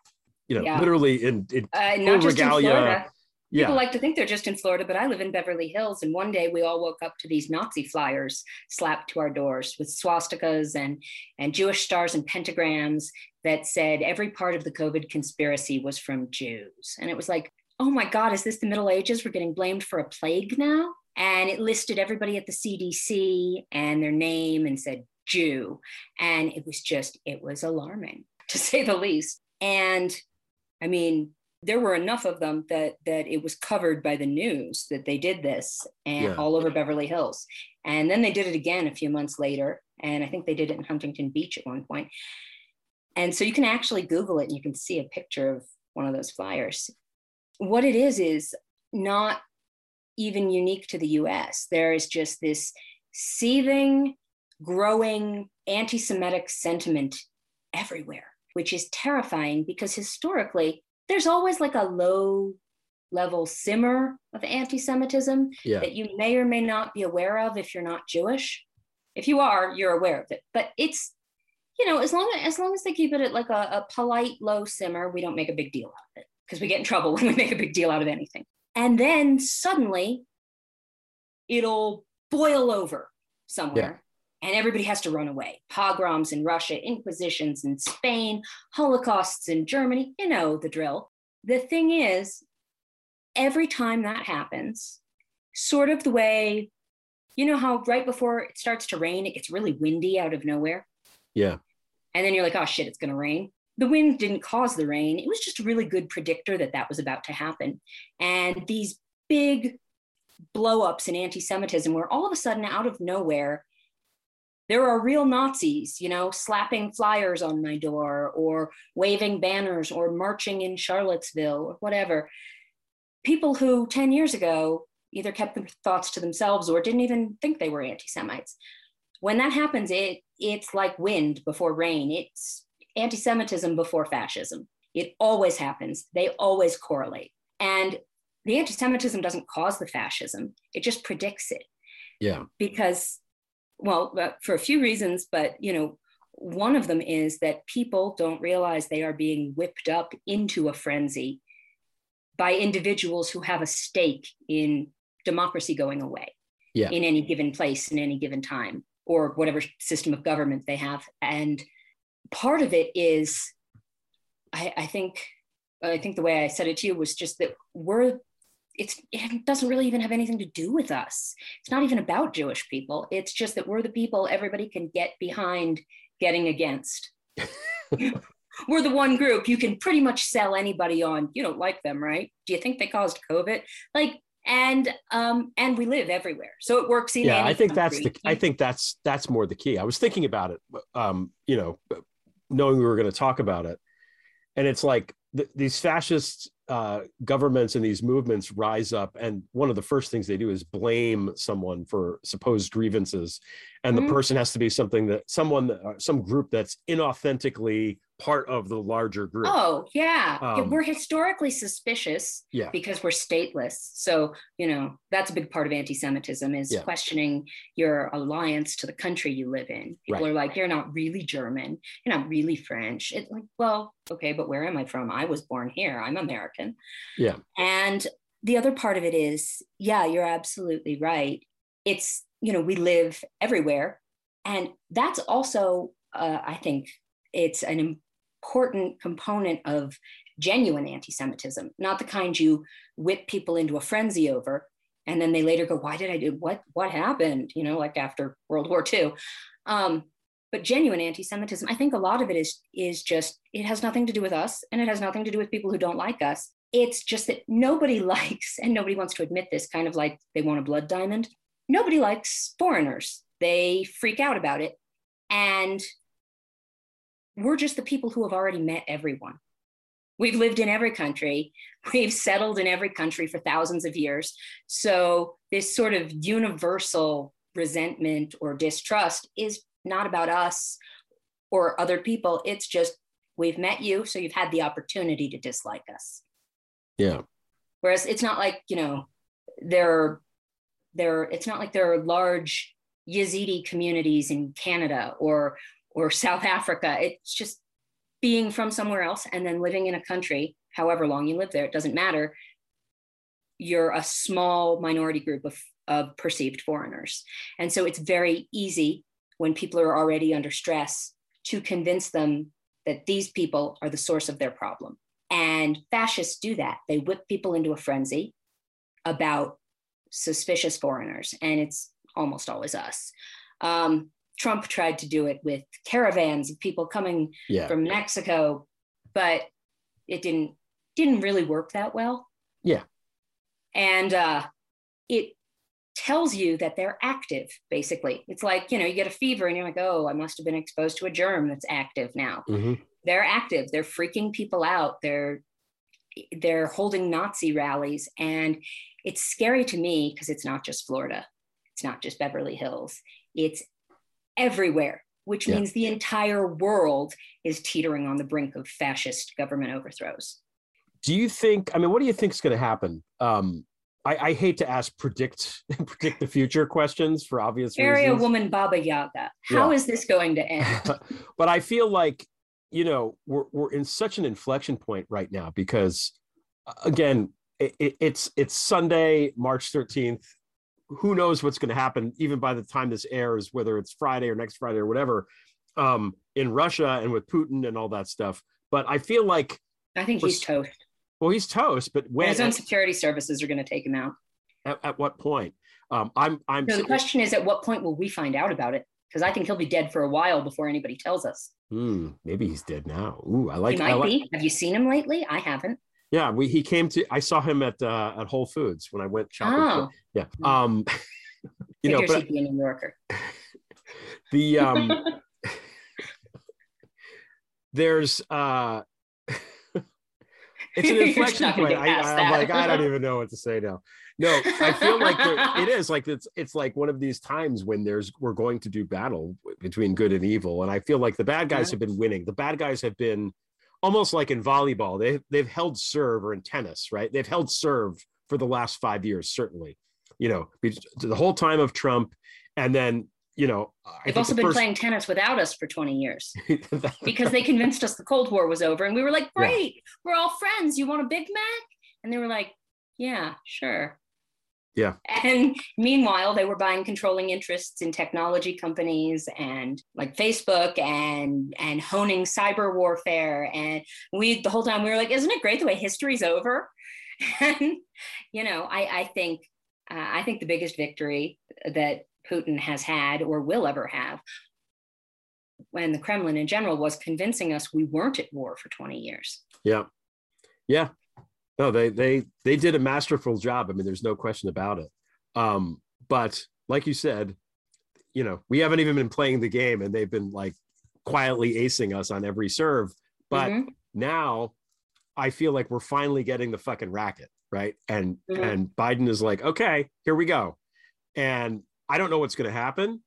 You know, yeah. literally in, in uh, not just regalia. In Florida. People yeah. like to think they're just in Florida, but I live in Beverly Hills. And one day we all woke up to these Nazi flyers slapped to our doors with swastikas and, and Jewish stars and pentagrams that said every part of the COVID conspiracy was from Jews. And it was like, oh my God, is this the Middle Ages? We're getting blamed for a plague now? And it listed everybody at the CDC and their name and said Jew. And it was just, it was alarming to say the least. And I mean, there were enough of them that that it was covered by the news that they did this and yeah. all over Beverly Hills. And then they did it again a few months later. And I think they did it in Huntington Beach at one point. And so you can actually Google it and you can see a picture of one of those flyers. What it is is not even unique to the US. There is just this seething, growing anti Semitic sentiment everywhere, which is terrifying because historically there's always like a low level simmer of anti-Semitism yeah. that you may or may not be aware of if you're not Jewish. If you are, you're aware of it. But it's, you know, as long as, as long as they keep it at like a, a polite low simmer, we don't make a big deal out of it because we get in trouble [laughs] when we make a big deal out of anything. And then suddenly it'll boil over somewhere and everybody has to run away. Pogroms in Russia, inquisitions in Spain, holocausts in Germany, you know the drill. The thing is, every time that happens, sort of the way, you know how right before it starts to rain, it gets really windy out of nowhere? Yeah. And then you're like, oh shit, it's going to rain. The wind didn't cause the rain. It was just a really good predictor that that was about to happen. And these big blowups in anti Semitism, where all of a sudden, out of nowhere, there are real Nazis, you know, slapping flyers on my door or waving banners or marching in Charlottesville or whatever. People who 10 years ago either kept their thoughts to themselves or didn't even think they were anti Semites. When that happens, it, it's like wind before rain. It's anti Semitism before fascism. It always happens, they always correlate. And the anti Semitism doesn't cause the fascism, it just predicts it. Yeah. Because well, uh, for a few reasons, but you know, one of them is that people don't realize they are being whipped up into a frenzy by individuals who have a stake in democracy going away yeah. in any given place in any given time or whatever system of government they have and part of it is I, I think i think the way i said it to you was just that we're it's it doesn't really even have anything to do with us. It's not even about Jewish people. It's just that we're the people everybody can get behind getting against. [laughs] we're the one group you can pretty much sell anybody on. You don't like them, right? Do you think they caused COVID? Like and um and we live everywhere so it works in yeah i think country. that's the i think that's that's more the key i was thinking about it um you know knowing we were going to talk about it and it's like th- these fascists uh, governments and these movements rise up, and one of the first things they do is blame someone for supposed grievances, and mm-hmm. the person has to be something that someone, uh, some group that's inauthentically part of the larger group. Oh, yeah. Um, we're historically suspicious yeah. because we're stateless. So, you know, that's a big part of anti-Semitism is yeah. questioning your alliance to the country you live in. People right. are like, you're not really German. You're not really French. It's like, well, okay, but where am I from? I was born here. I'm American. Yeah. And the other part of it is, yeah, you're absolutely right. It's, you know, we live everywhere. And that's also, uh, I think, it's an important component of genuine anti-Semitism, not the kind you whip people into a frenzy over, and then they later go, "Why did I do what? What happened?" You know, like after World War II. Um, but genuine anti-Semitism, I think a lot of it is is just it has nothing to do with us, and it has nothing to do with people who don't like us. It's just that nobody [laughs] likes, and nobody wants to admit this, kind of like they want a blood diamond. Nobody likes foreigners. They freak out about it, and we're just the people who have already met everyone. We've lived in every country. [laughs] We've settled in every country for thousands of years. So, this sort of universal resentment or distrust is not about us or other people. It's just we've met you, so you've had the opportunity to dislike us. Yeah. Whereas it's not like, you know, there, there, it's not like there are large Yazidi communities in Canada or or South Africa. It's just being from somewhere else and then living in a country, however long you live there, it doesn't matter. You're a small minority group of, of perceived foreigners. And so it's very easy when people are already under stress to convince them that these people are the source of their problem. And fascists do that. They whip people into a frenzy about suspicious foreigners, and it's almost always us. Um, Trump tried to do it with caravans of people coming yeah. from Mexico, but it didn't didn't really work that well. Yeah. And uh, it tells you that they're active, basically. It's like, you know, you get a fever and you're like, oh, I must have been exposed to a germ that's active now. Mm-hmm. They're active. They're freaking people out. They're they're holding Nazi rallies. And it's scary to me because it's not just Florida. It's not just Beverly Hills. It's everywhere, which yeah. means the entire world is teetering on the brink of fascist government overthrows. Do you think? I mean, what do you think is going to happen? Um, I, I, hate to ask predict [laughs] predict the future questions for obvious Area reasons. woman Baba Yaga. How yeah. is this going to end? [laughs] but I feel like you know we're we're in such an inflection point right now because again it, it, it's it's Sunday, March thirteenth who knows what's going to happen even by the time this airs, whether it's Friday or next Friday or whatever, um, in Russia and with Putin and all that stuff. But I feel like I think he's toast. Well, he's toast, but when his own security services are going to take him out. At, at what point? Um, I'm. I'm. So the question is, at what point will we find out about it? Because I think he'll be dead for a while before anybody tells us. Hmm, maybe he's dead now. Ooh, I like. He might like, be. Have you seen him lately? I haven't. Yeah, we he came to. I saw him at uh, at Whole Foods when I went shopping. Oh. Yeah. Hmm. Um, [laughs] you know, but, he'd be a New Yorker. The um, [laughs] there's uh, it's an [laughs] inflection point. I, am like, I don't even know what to say now. No, I feel like it is like it's it's like one of these times when there's we're going to do battle between good and evil, and I feel like the bad guys yeah. have been winning. The bad guys have been almost like in volleyball. They they've held serve or in tennis, right? They've held serve for the last five years, certainly. You know, the whole time of Trump, and then you know, they've also the been first... playing tennis without us for 20 years [laughs] [laughs] because they convinced us the Cold War was over, and we were like, "Great, yeah. we're all friends. You want a Big Mac?" And they were like, "Yeah, sure." Yeah. And meanwhile, they were buying controlling interests in technology companies and like Facebook and and honing cyber warfare. And we the whole time we were like, isn't it great the way history's over? [laughs] And you know, I, I think uh, I think the biggest victory that Putin has had or will ever have when the Kremlin in general was convincing us we weren't at war for 20 years. Yeah. Yeah no they they they did a masterful job i mean there's no question about it um but like you said you know we haven't even been playing the game and they've been like quietly acing us on every serve but mm-hmm. now I feel like we're finally getting the fucking racket, right? And mm-hmm. and Biden is like, okay, here we go. And I don't know what's going to happen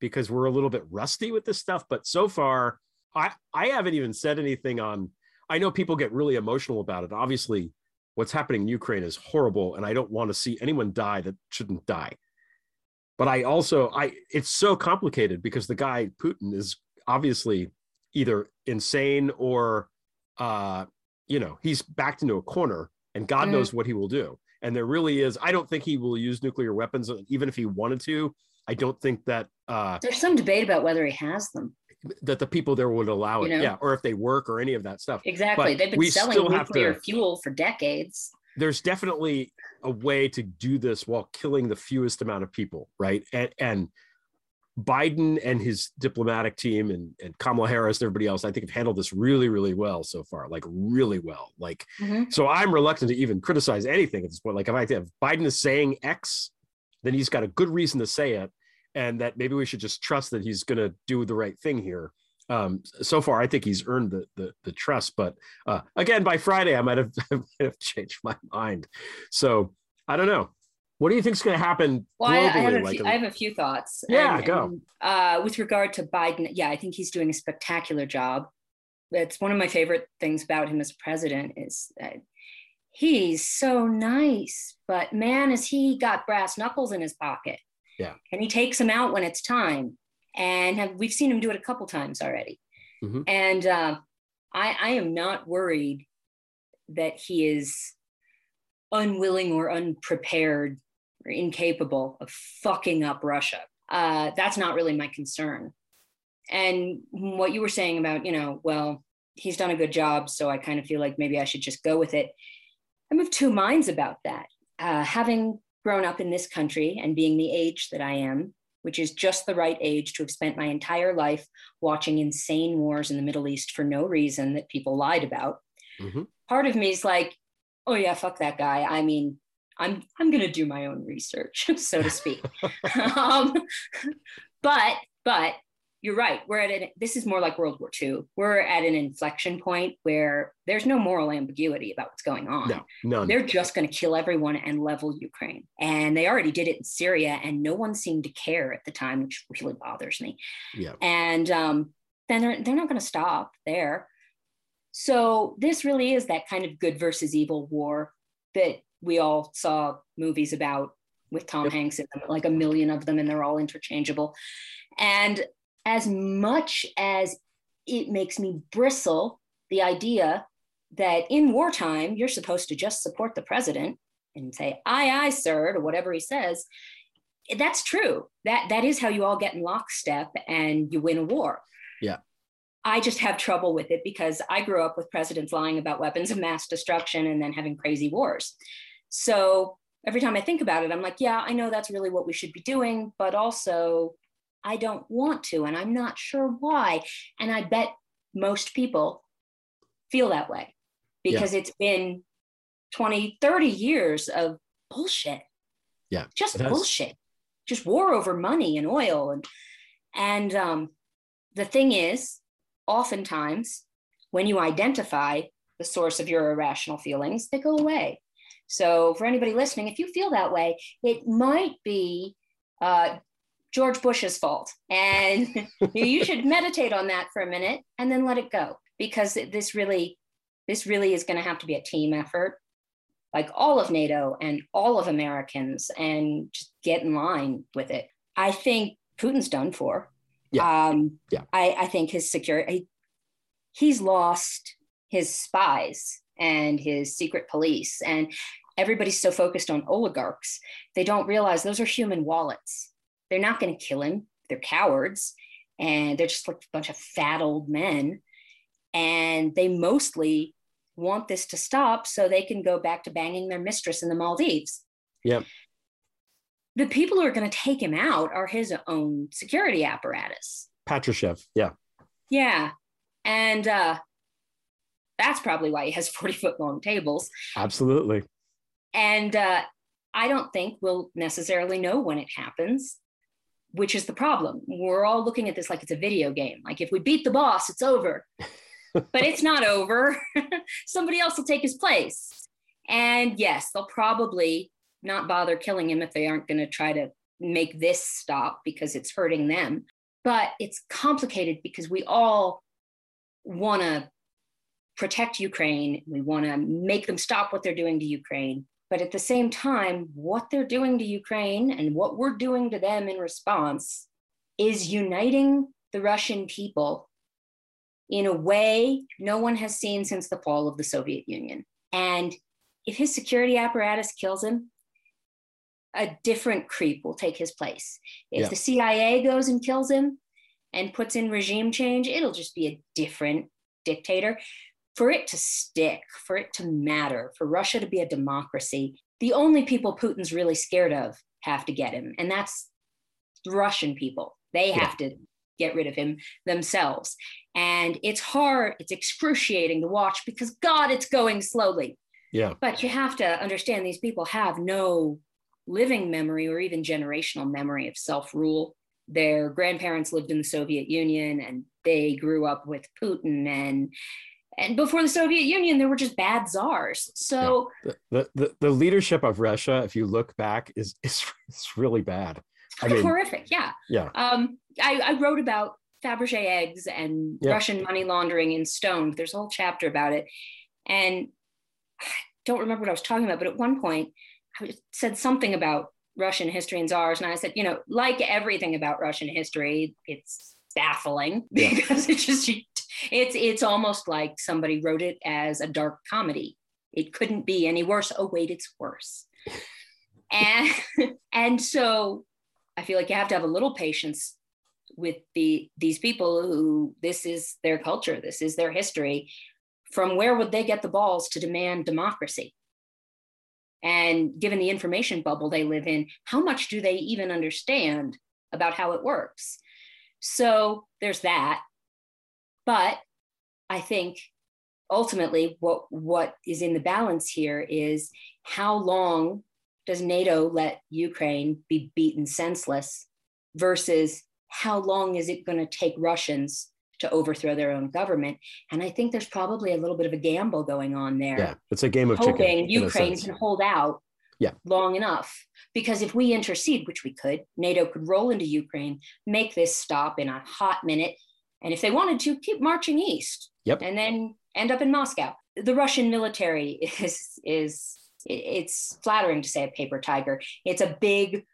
because we're a little bit rusty with this stuff. But so far, I I haven't even said anything on. I know people get really emotional about it. Obviously, what's happening in Ukraine is horrible, and I don't want to see anyone die that shouldn't die. But I also I it's so complicated because the guy Putin is obviously either insane or uh you know he's backed into a corner and god mm-hmm. knows what he will do and there really is i don't think he will use nuclear weapons even if he wanted to. I don't think that uh there's some debate about whether he has them. that the people there would allow it. you know? yeah or if they work or any of that stuff. Exactly. But they've been selling nuclear to, fuel for decades. There's definitely a way to do this while killing the fewest amount of people right? And and Biden and his diplomatic team and, and Kamala Harris and everybody else, I think have handled this really, really well so far, like really well. Like, mm-hmm. so I'm reluctant to even criticize anything at this point. Like, if I if Biden is saying X, then he's got a good reason to say it, and that maybe we should just trust that he's going to do the right thing here. Um, so far, I think he's earned the the, the trust, but uh, again, by Friday, I might have, [laughs] I might have changed my mind. So I don't know. What do you think is going to happen well, globally? I, have like few, have a few thoughts. Yeah, and, go. And, uh, with regard to Biden, yeah, I think he's doing a spectacular job. That's one of my favorite things about him as president is that he's so nice, but man, has he got brass knuckles in his pocket. Yeah. And he takes them out when it's time. And have, we've seen him do it a couple times already. Mm-hmm. And uh, I, I am not worried that he is unwilling or unprepared or incapable of fucking up Russia. Uh, that's not really my concern. And what you were saying about, you know, well, he's done a good job, so I kind of feel like maybe I should just go with it. I'm of two minds about that. Uh, having grown up in this country and being the age that I am, which is just the right age to have spent my entire life watching insane wars in the Middle East for no reason that people lied about. Mm-hmm. Part of me is like, oh yeah, fuck that guy. I mean, I'm I'm gonna do my own research, [laughs] so to speak. um, but but you're right. We're at an, this is more like World War II. We're at an inflection point where there's no moral ambiguity about what's going on. No, none. They're just going to kill everyone and level Ukraine. And they already did it in Syria, and no one seemed to care at the time, which really bothers me. Yeah. And um, then they're, they're not going to stop there. So this really is that kind of good versus evil war that we all saw movies about with Tom yep. Hanks in them, like a million of them, and they're all interchangeable. And as much as it makes me bristle, the idea that in wartime, you're supposed to just support the president and say, aye, aye, sir, to whatever he says. That's true. That that is how you all get in lockstep and you win a war. Yeah. I just have trouble with it because I grew up with presidents lying about weapons of mass destruction and then having crazy wars. So every time I think about it, I'm like, yeah, I know that's really what we should be doing, but also I don't want to, and I'm not sure why. And I bet most people feel that way because yeah. it's been 20, 30 years of bullshit. Yeah. Just bullshit. Just war over money and oil. And and um, the thing is, oftentimes when you identify the source of your irrational feelings, they go away. So, for anybody listening, if you feel that way, it might be uh, George Bush's fault. And [laughs] you should meditate on that for a minute and then let it go because this really, this really is going to have to be a team effort, like all of NATO and all of Americans, and just get in line with it. I think Putin's done for. Yeah. Um, yeah. I, I think his security, he's lost his spies and his secret police. And everybody's so focused on oligarchs, they don't realize those are human wallets. They're not going to kill him. They're cowards and they're just like a bunch of fat old men. And they mostly want this to stop so they can go back to banging their mistress in the Maldives. Yep the people who are going to take him out are his own security apparatus. Patrushev, yeah. Yeah. And uh, that's probably why he has [laughs] 40 foot long tables. Absolutely. And uh, I don't think we'll necessarily know when it happens, which is the problem. We're all looking at this like it's a video game. Like if we beat the boss, it's over. [laughs] but it's not over. [laughs] Somebody else will take his place. And yes, they'll probably not bother killing him if they aren't going to try to make this stop because it's hurting them. But it's complicated because we all want to protect Ukraine. We want to make them stop what they're doing to Ukraine. But at the same time, what they're doing to Ukraine and what we're doing to them in response is uniting the Russian people in a way no one has seen since the fall of the Soviet Union. And if his security apparatus kills him, a different creep will take his place. If yeah. the CIA goes and kills him and puts in regime change, it'll just be a different dictator. For it to stick, for it to matter, for Russia to be a democracy, the only people Putin's really scared of have to get him, and that's Russian people. They have yeah. to get rid of him themselves. And it's hard, it's excruciating to watch because, God, it's going slowly. Yeah. But you have to understand these people have no living memory or even generational memory of self rule. Their grandparents lived in the Soviet Union and they grew up with Putin and and before the Soviet Union, there were just bad czars. So yeah. the, the, the leadership of Russia, if you look back, is [laughs] is, is really bad. I mean, horrific. Yeah. Yeah. Um, I, I wrote about Fabergé eggs and yeah. Russian money laundering in Stoned. There's a whole chapter about it. And I don't remember what I was talking about, but at one point I said something about Russian history and czars. And I said, you know, like everything about Russian history, it's baffling [laughs] yeah. because it's just it's it's almost like somebody wrote it as a dark comedy. It couldn't be any worse. Oh wait, it's worse. [laughs] and and so I feel like you have to have a little patience with the these people who this is their culture, this is their history. From where would they get the balls to demand democracy? And given the information bubble they live in, how much do they even understand about how it works? So there's that. But I think ultimately what what is in the balance here is how long does NATO let Ukraine be beaten senseless versus how long is it going to take Russians to overthrow their own government? And I think there's probably a little bit of a gamble going on there. Yeah, it's a game of hoping chicken, Ukraine can hold out yeah. long enough. Because if we intercede, which we could, NATO could roll into Ukraine, make this stop in a hot minute, and if they wanted to, keep marching east. Yep. And then end up in Moscow. The Russian military [laughs] is is it's flattering to say a paper tiger. It's a big,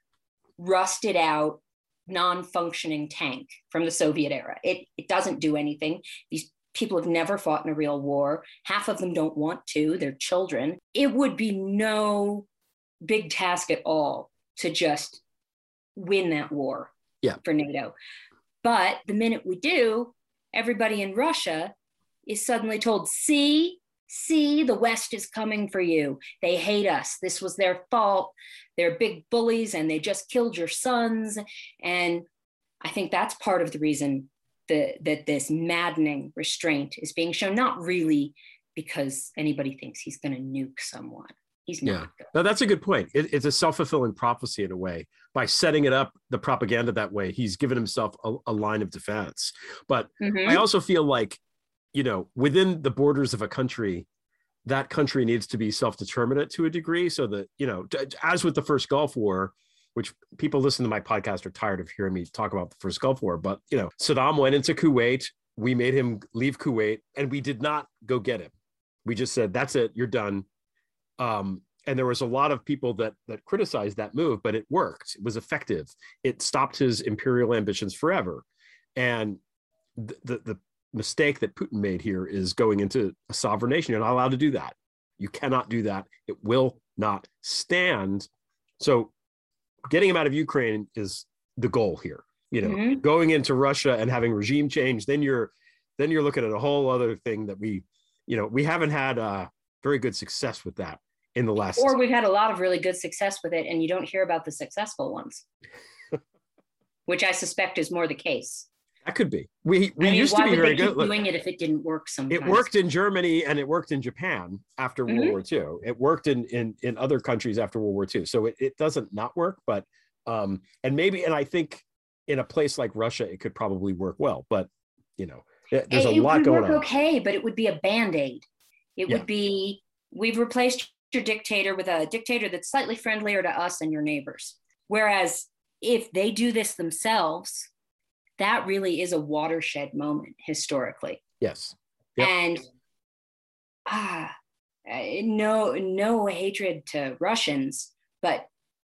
rusted out, non functioning tank from the Soviet era. It, it doesn't do anything. These people have never fought in a real war. Half of them don't want to, they're children. It would be no big task at all to just win that war yeah. for NATO. But the minute we do, everybody in Russia is suddenly told, see, see, the West is coming for you. They hate us. This was their fault. They're big bullies and they just killed your sons. And I think that's part of the reason that, that this maddening restraint is being shown, not really because anybody thinks he's going to nuke someone. He's not. Yeah, no, that's a good point. It, it's a self fulfilling prophecy in a way. By setting it up, the propaganda that way, he's given himself a, a line of defense. But mm-hmm. I also feel like you know, within the borders of a country, that country needs to be self-determinate to a degree. So that, you know, as with the first Gulf War, which people listen to my podcast are tired of hearing me talk about the first Gulf War, but you know, Saddam went into Kuwait. We made him leave Kuwait and we did not go get him. We just said, that's it, you're done. Um, and there was a lot of people that that criticized that move, but it worked. It was effective. It stopped his imperial ambitions forever. And the, the, the mistake that Putin made here is going into a sovereign nation. You're not allowed to do that. You cannot do that. It will not stand. So getting him out of Ukraine is the goal here. You know, mm-hmm. going into Russia and having regime change, then you're then you're looking at a whole other thing that we, you know, we haven't had uh, very good success with that in the last. Or we've had a lot of really good success with it, and you don't hear about the successful ones, [laughs] which I suspect is more the case. That could be. We we I mean, used to be very good. doing it if it didn't work. Sometimes it worked in Germany and it worked in Japan after mm-hmm. World War II. It worked in in in other countries after World War II. So it, it doesn't not work, but um and maybe and I think in a place like Russia it could probably work well, but you know there's a lot going on. Okay, but it would be a band aid. It yeah. would be we've replaced dictator with a dictator that's slightly friendlier to us and your neighbors. Whereas if they do this themselves, that really is a watershed moment historically. Yes. Yep. And ah, no, no hatred to Russians, but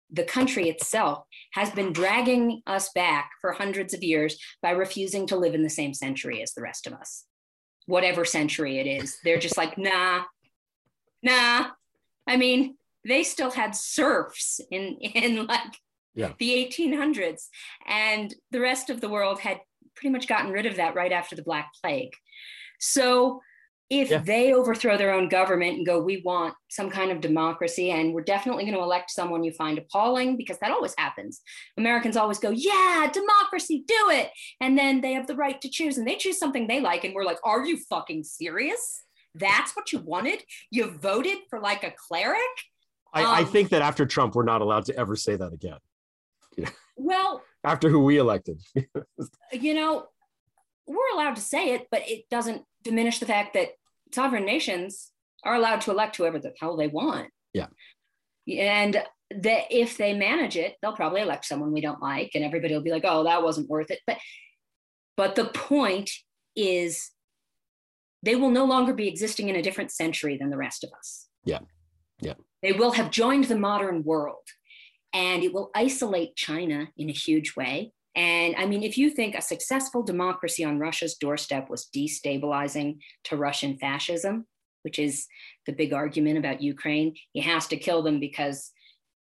the country itself has been dragging us back for hundreds of years by refusing to live in the same century as the rest of us. Whatever century it is, they're just like, nah, nah. I mean, they still had serfs in in like yeah. the 1800s, and the rest of the world had pretty much gotten rid of that right after the Black Plague. So if yeah. they overthrow their own government and go, we want some kind of democracy, and we're definitely going to elect someone you find appalling, because that always happens. Americans always go, yeah, democracy, do it. And then they have the right to choose, and they choose something they like. And we're like, are you fucking serious? That's what you wanted? You voted for like a cleric? I, um, I think that after Trump, we're not allowed to ever say that again. Well, [laughs] after who we elected, [laughs] you know, we're allowed to say it, but it doesn't diminish the fact that sovereign nations are allowed to elect whoever the hell they want. Yeah. And that if they manage it, they'll probably elect someone we don't like, and everybody will be like, "Oh, that wasn't worth it." But, but the point is, they will no longer be existing in a different century than the rest of us. Yeah, yeah. They will have joined the modern world, and it will isolate China in a huge way. And I mean, if you think a successful democracy on Russia's doorstep was destabilizing to Russian fascism, which is the big argument about Ukraine, he has to kill them because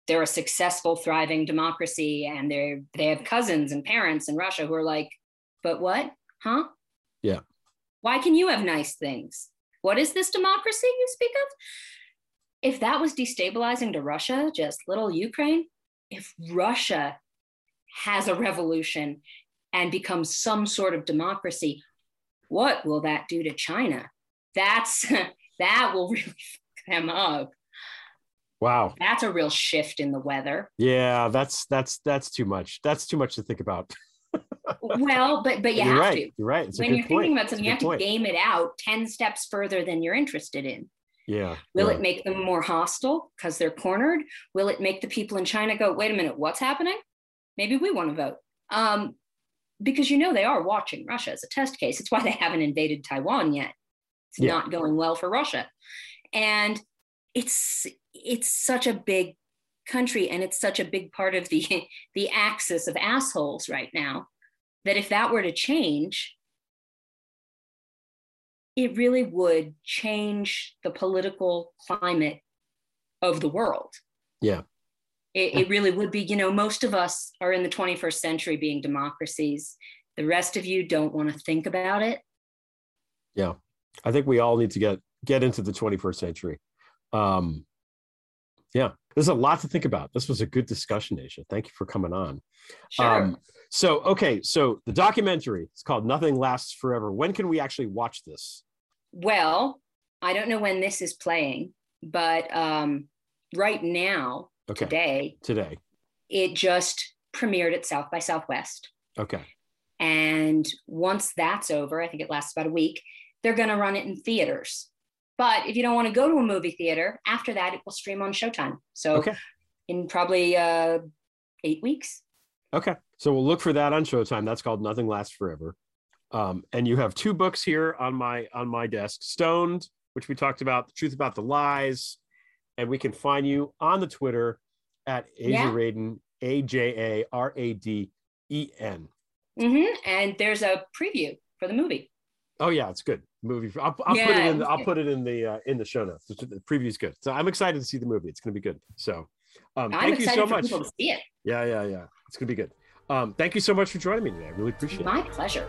they're a successful, thriving democracy and they're they have cousins and parents in Russia who are like, but what? Huh? Yeah. Why can you have nice things? What is this democracy you speak of? If that was destabilizing to Russia, just little Ukraine, if Russia has a revolution and becomes some sort of democracy, what will that do to China? That's [laughs] that will really [laughs] fuck them up. Wow. That's a real shift in the weather. Yeah, that's that's that's too much. That's too much to think about. [laughs] well, but but you you're have right. to. You're right. It's when you're point. thinking about something, you have point. to game it out 10 steps further than you're interested in. Yeah. Will yeah. it make them more hostile because they're cornered? Will it make the people in China go, wait a minute, what's happening? maybe we want to vote. Um, because you know they are watching Russia as a test case. It's why they haven't invaded Taiwan yet. It's yeah. not going well for Russia. And it's it's such a big country and it's such a big part of the [laughs] the axis of assholes right now that if that were to change it really would change the political climate of the world. Yeah. It, it really would be, you know, most of us are in the 21st century being democracies. The rest of you don't want to think about it. Yeah. I think we all need to get get into the 21st century. Um, yeah, there's a lot to think about. This was a good discussion, Aja. Thank you for coming on. Sure. Um, so, okay, so the documentary it's called Nothing Lasts Forever. When can we actually watch this? Well, I don't know when this is playing, but um, right now okay. today. Today. It just premiered at South by Southwest. Okay. And once that's over, I think it lasts about a week, they're going to run it in theaters. But if you don't want to go to a movie theater, after that, it will stream on Showtime. So okay. in probably uh, eight weeks. Okay. So we'll look for that on Showtime. That's called Nothing Lasts Forever. Um, and you have two books here on my on my desk stoned which we talked about the truth about the lies and we can find you on the Twitter at Aja yeah. Raden, A J A R A D E N. Mm-hmm. And there's a preview for the movie. Oh yeah, it's good movie. I'll, I'll yeah, put it in. The, I'll put it in the uh, in the show notes. The, preview is good, so I'm excited to see the movie. It's going to be good. So, um, thank you so much. To see it. Yeah, yeah, yeah. It's going to be good. Um, thank you so much for joining me today. I really appreciate My it. My pleasure.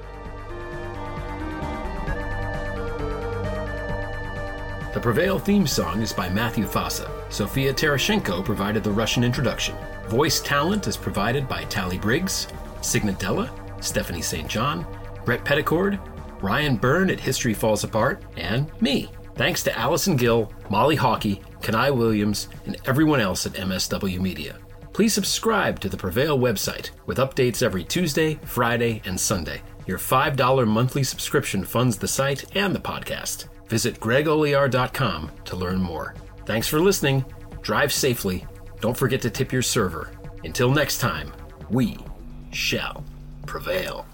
The Prevail theme song is by Matthew Fossa. Sofia Terashenko provided the Russian introduction. Voice talent is provided by Tally Briggs, Signet Della, Stephanie St. John, Brett Petticord, Ryan Byrne at History Falls Apart, and me. Thanks to Allison Gill, Molly Hawkey, Kanai Williams, and everyone else at MSW Media. Please subscribe to the Prevail website with updates every Tuesday, Friday, and Sunday. Your $5 monthly subscription funds the site and the podcast. Visit gregolear.com to learn more. Thanks for listening. Drive safely. Don't forget to tip your server. Until next time, we shall prevail.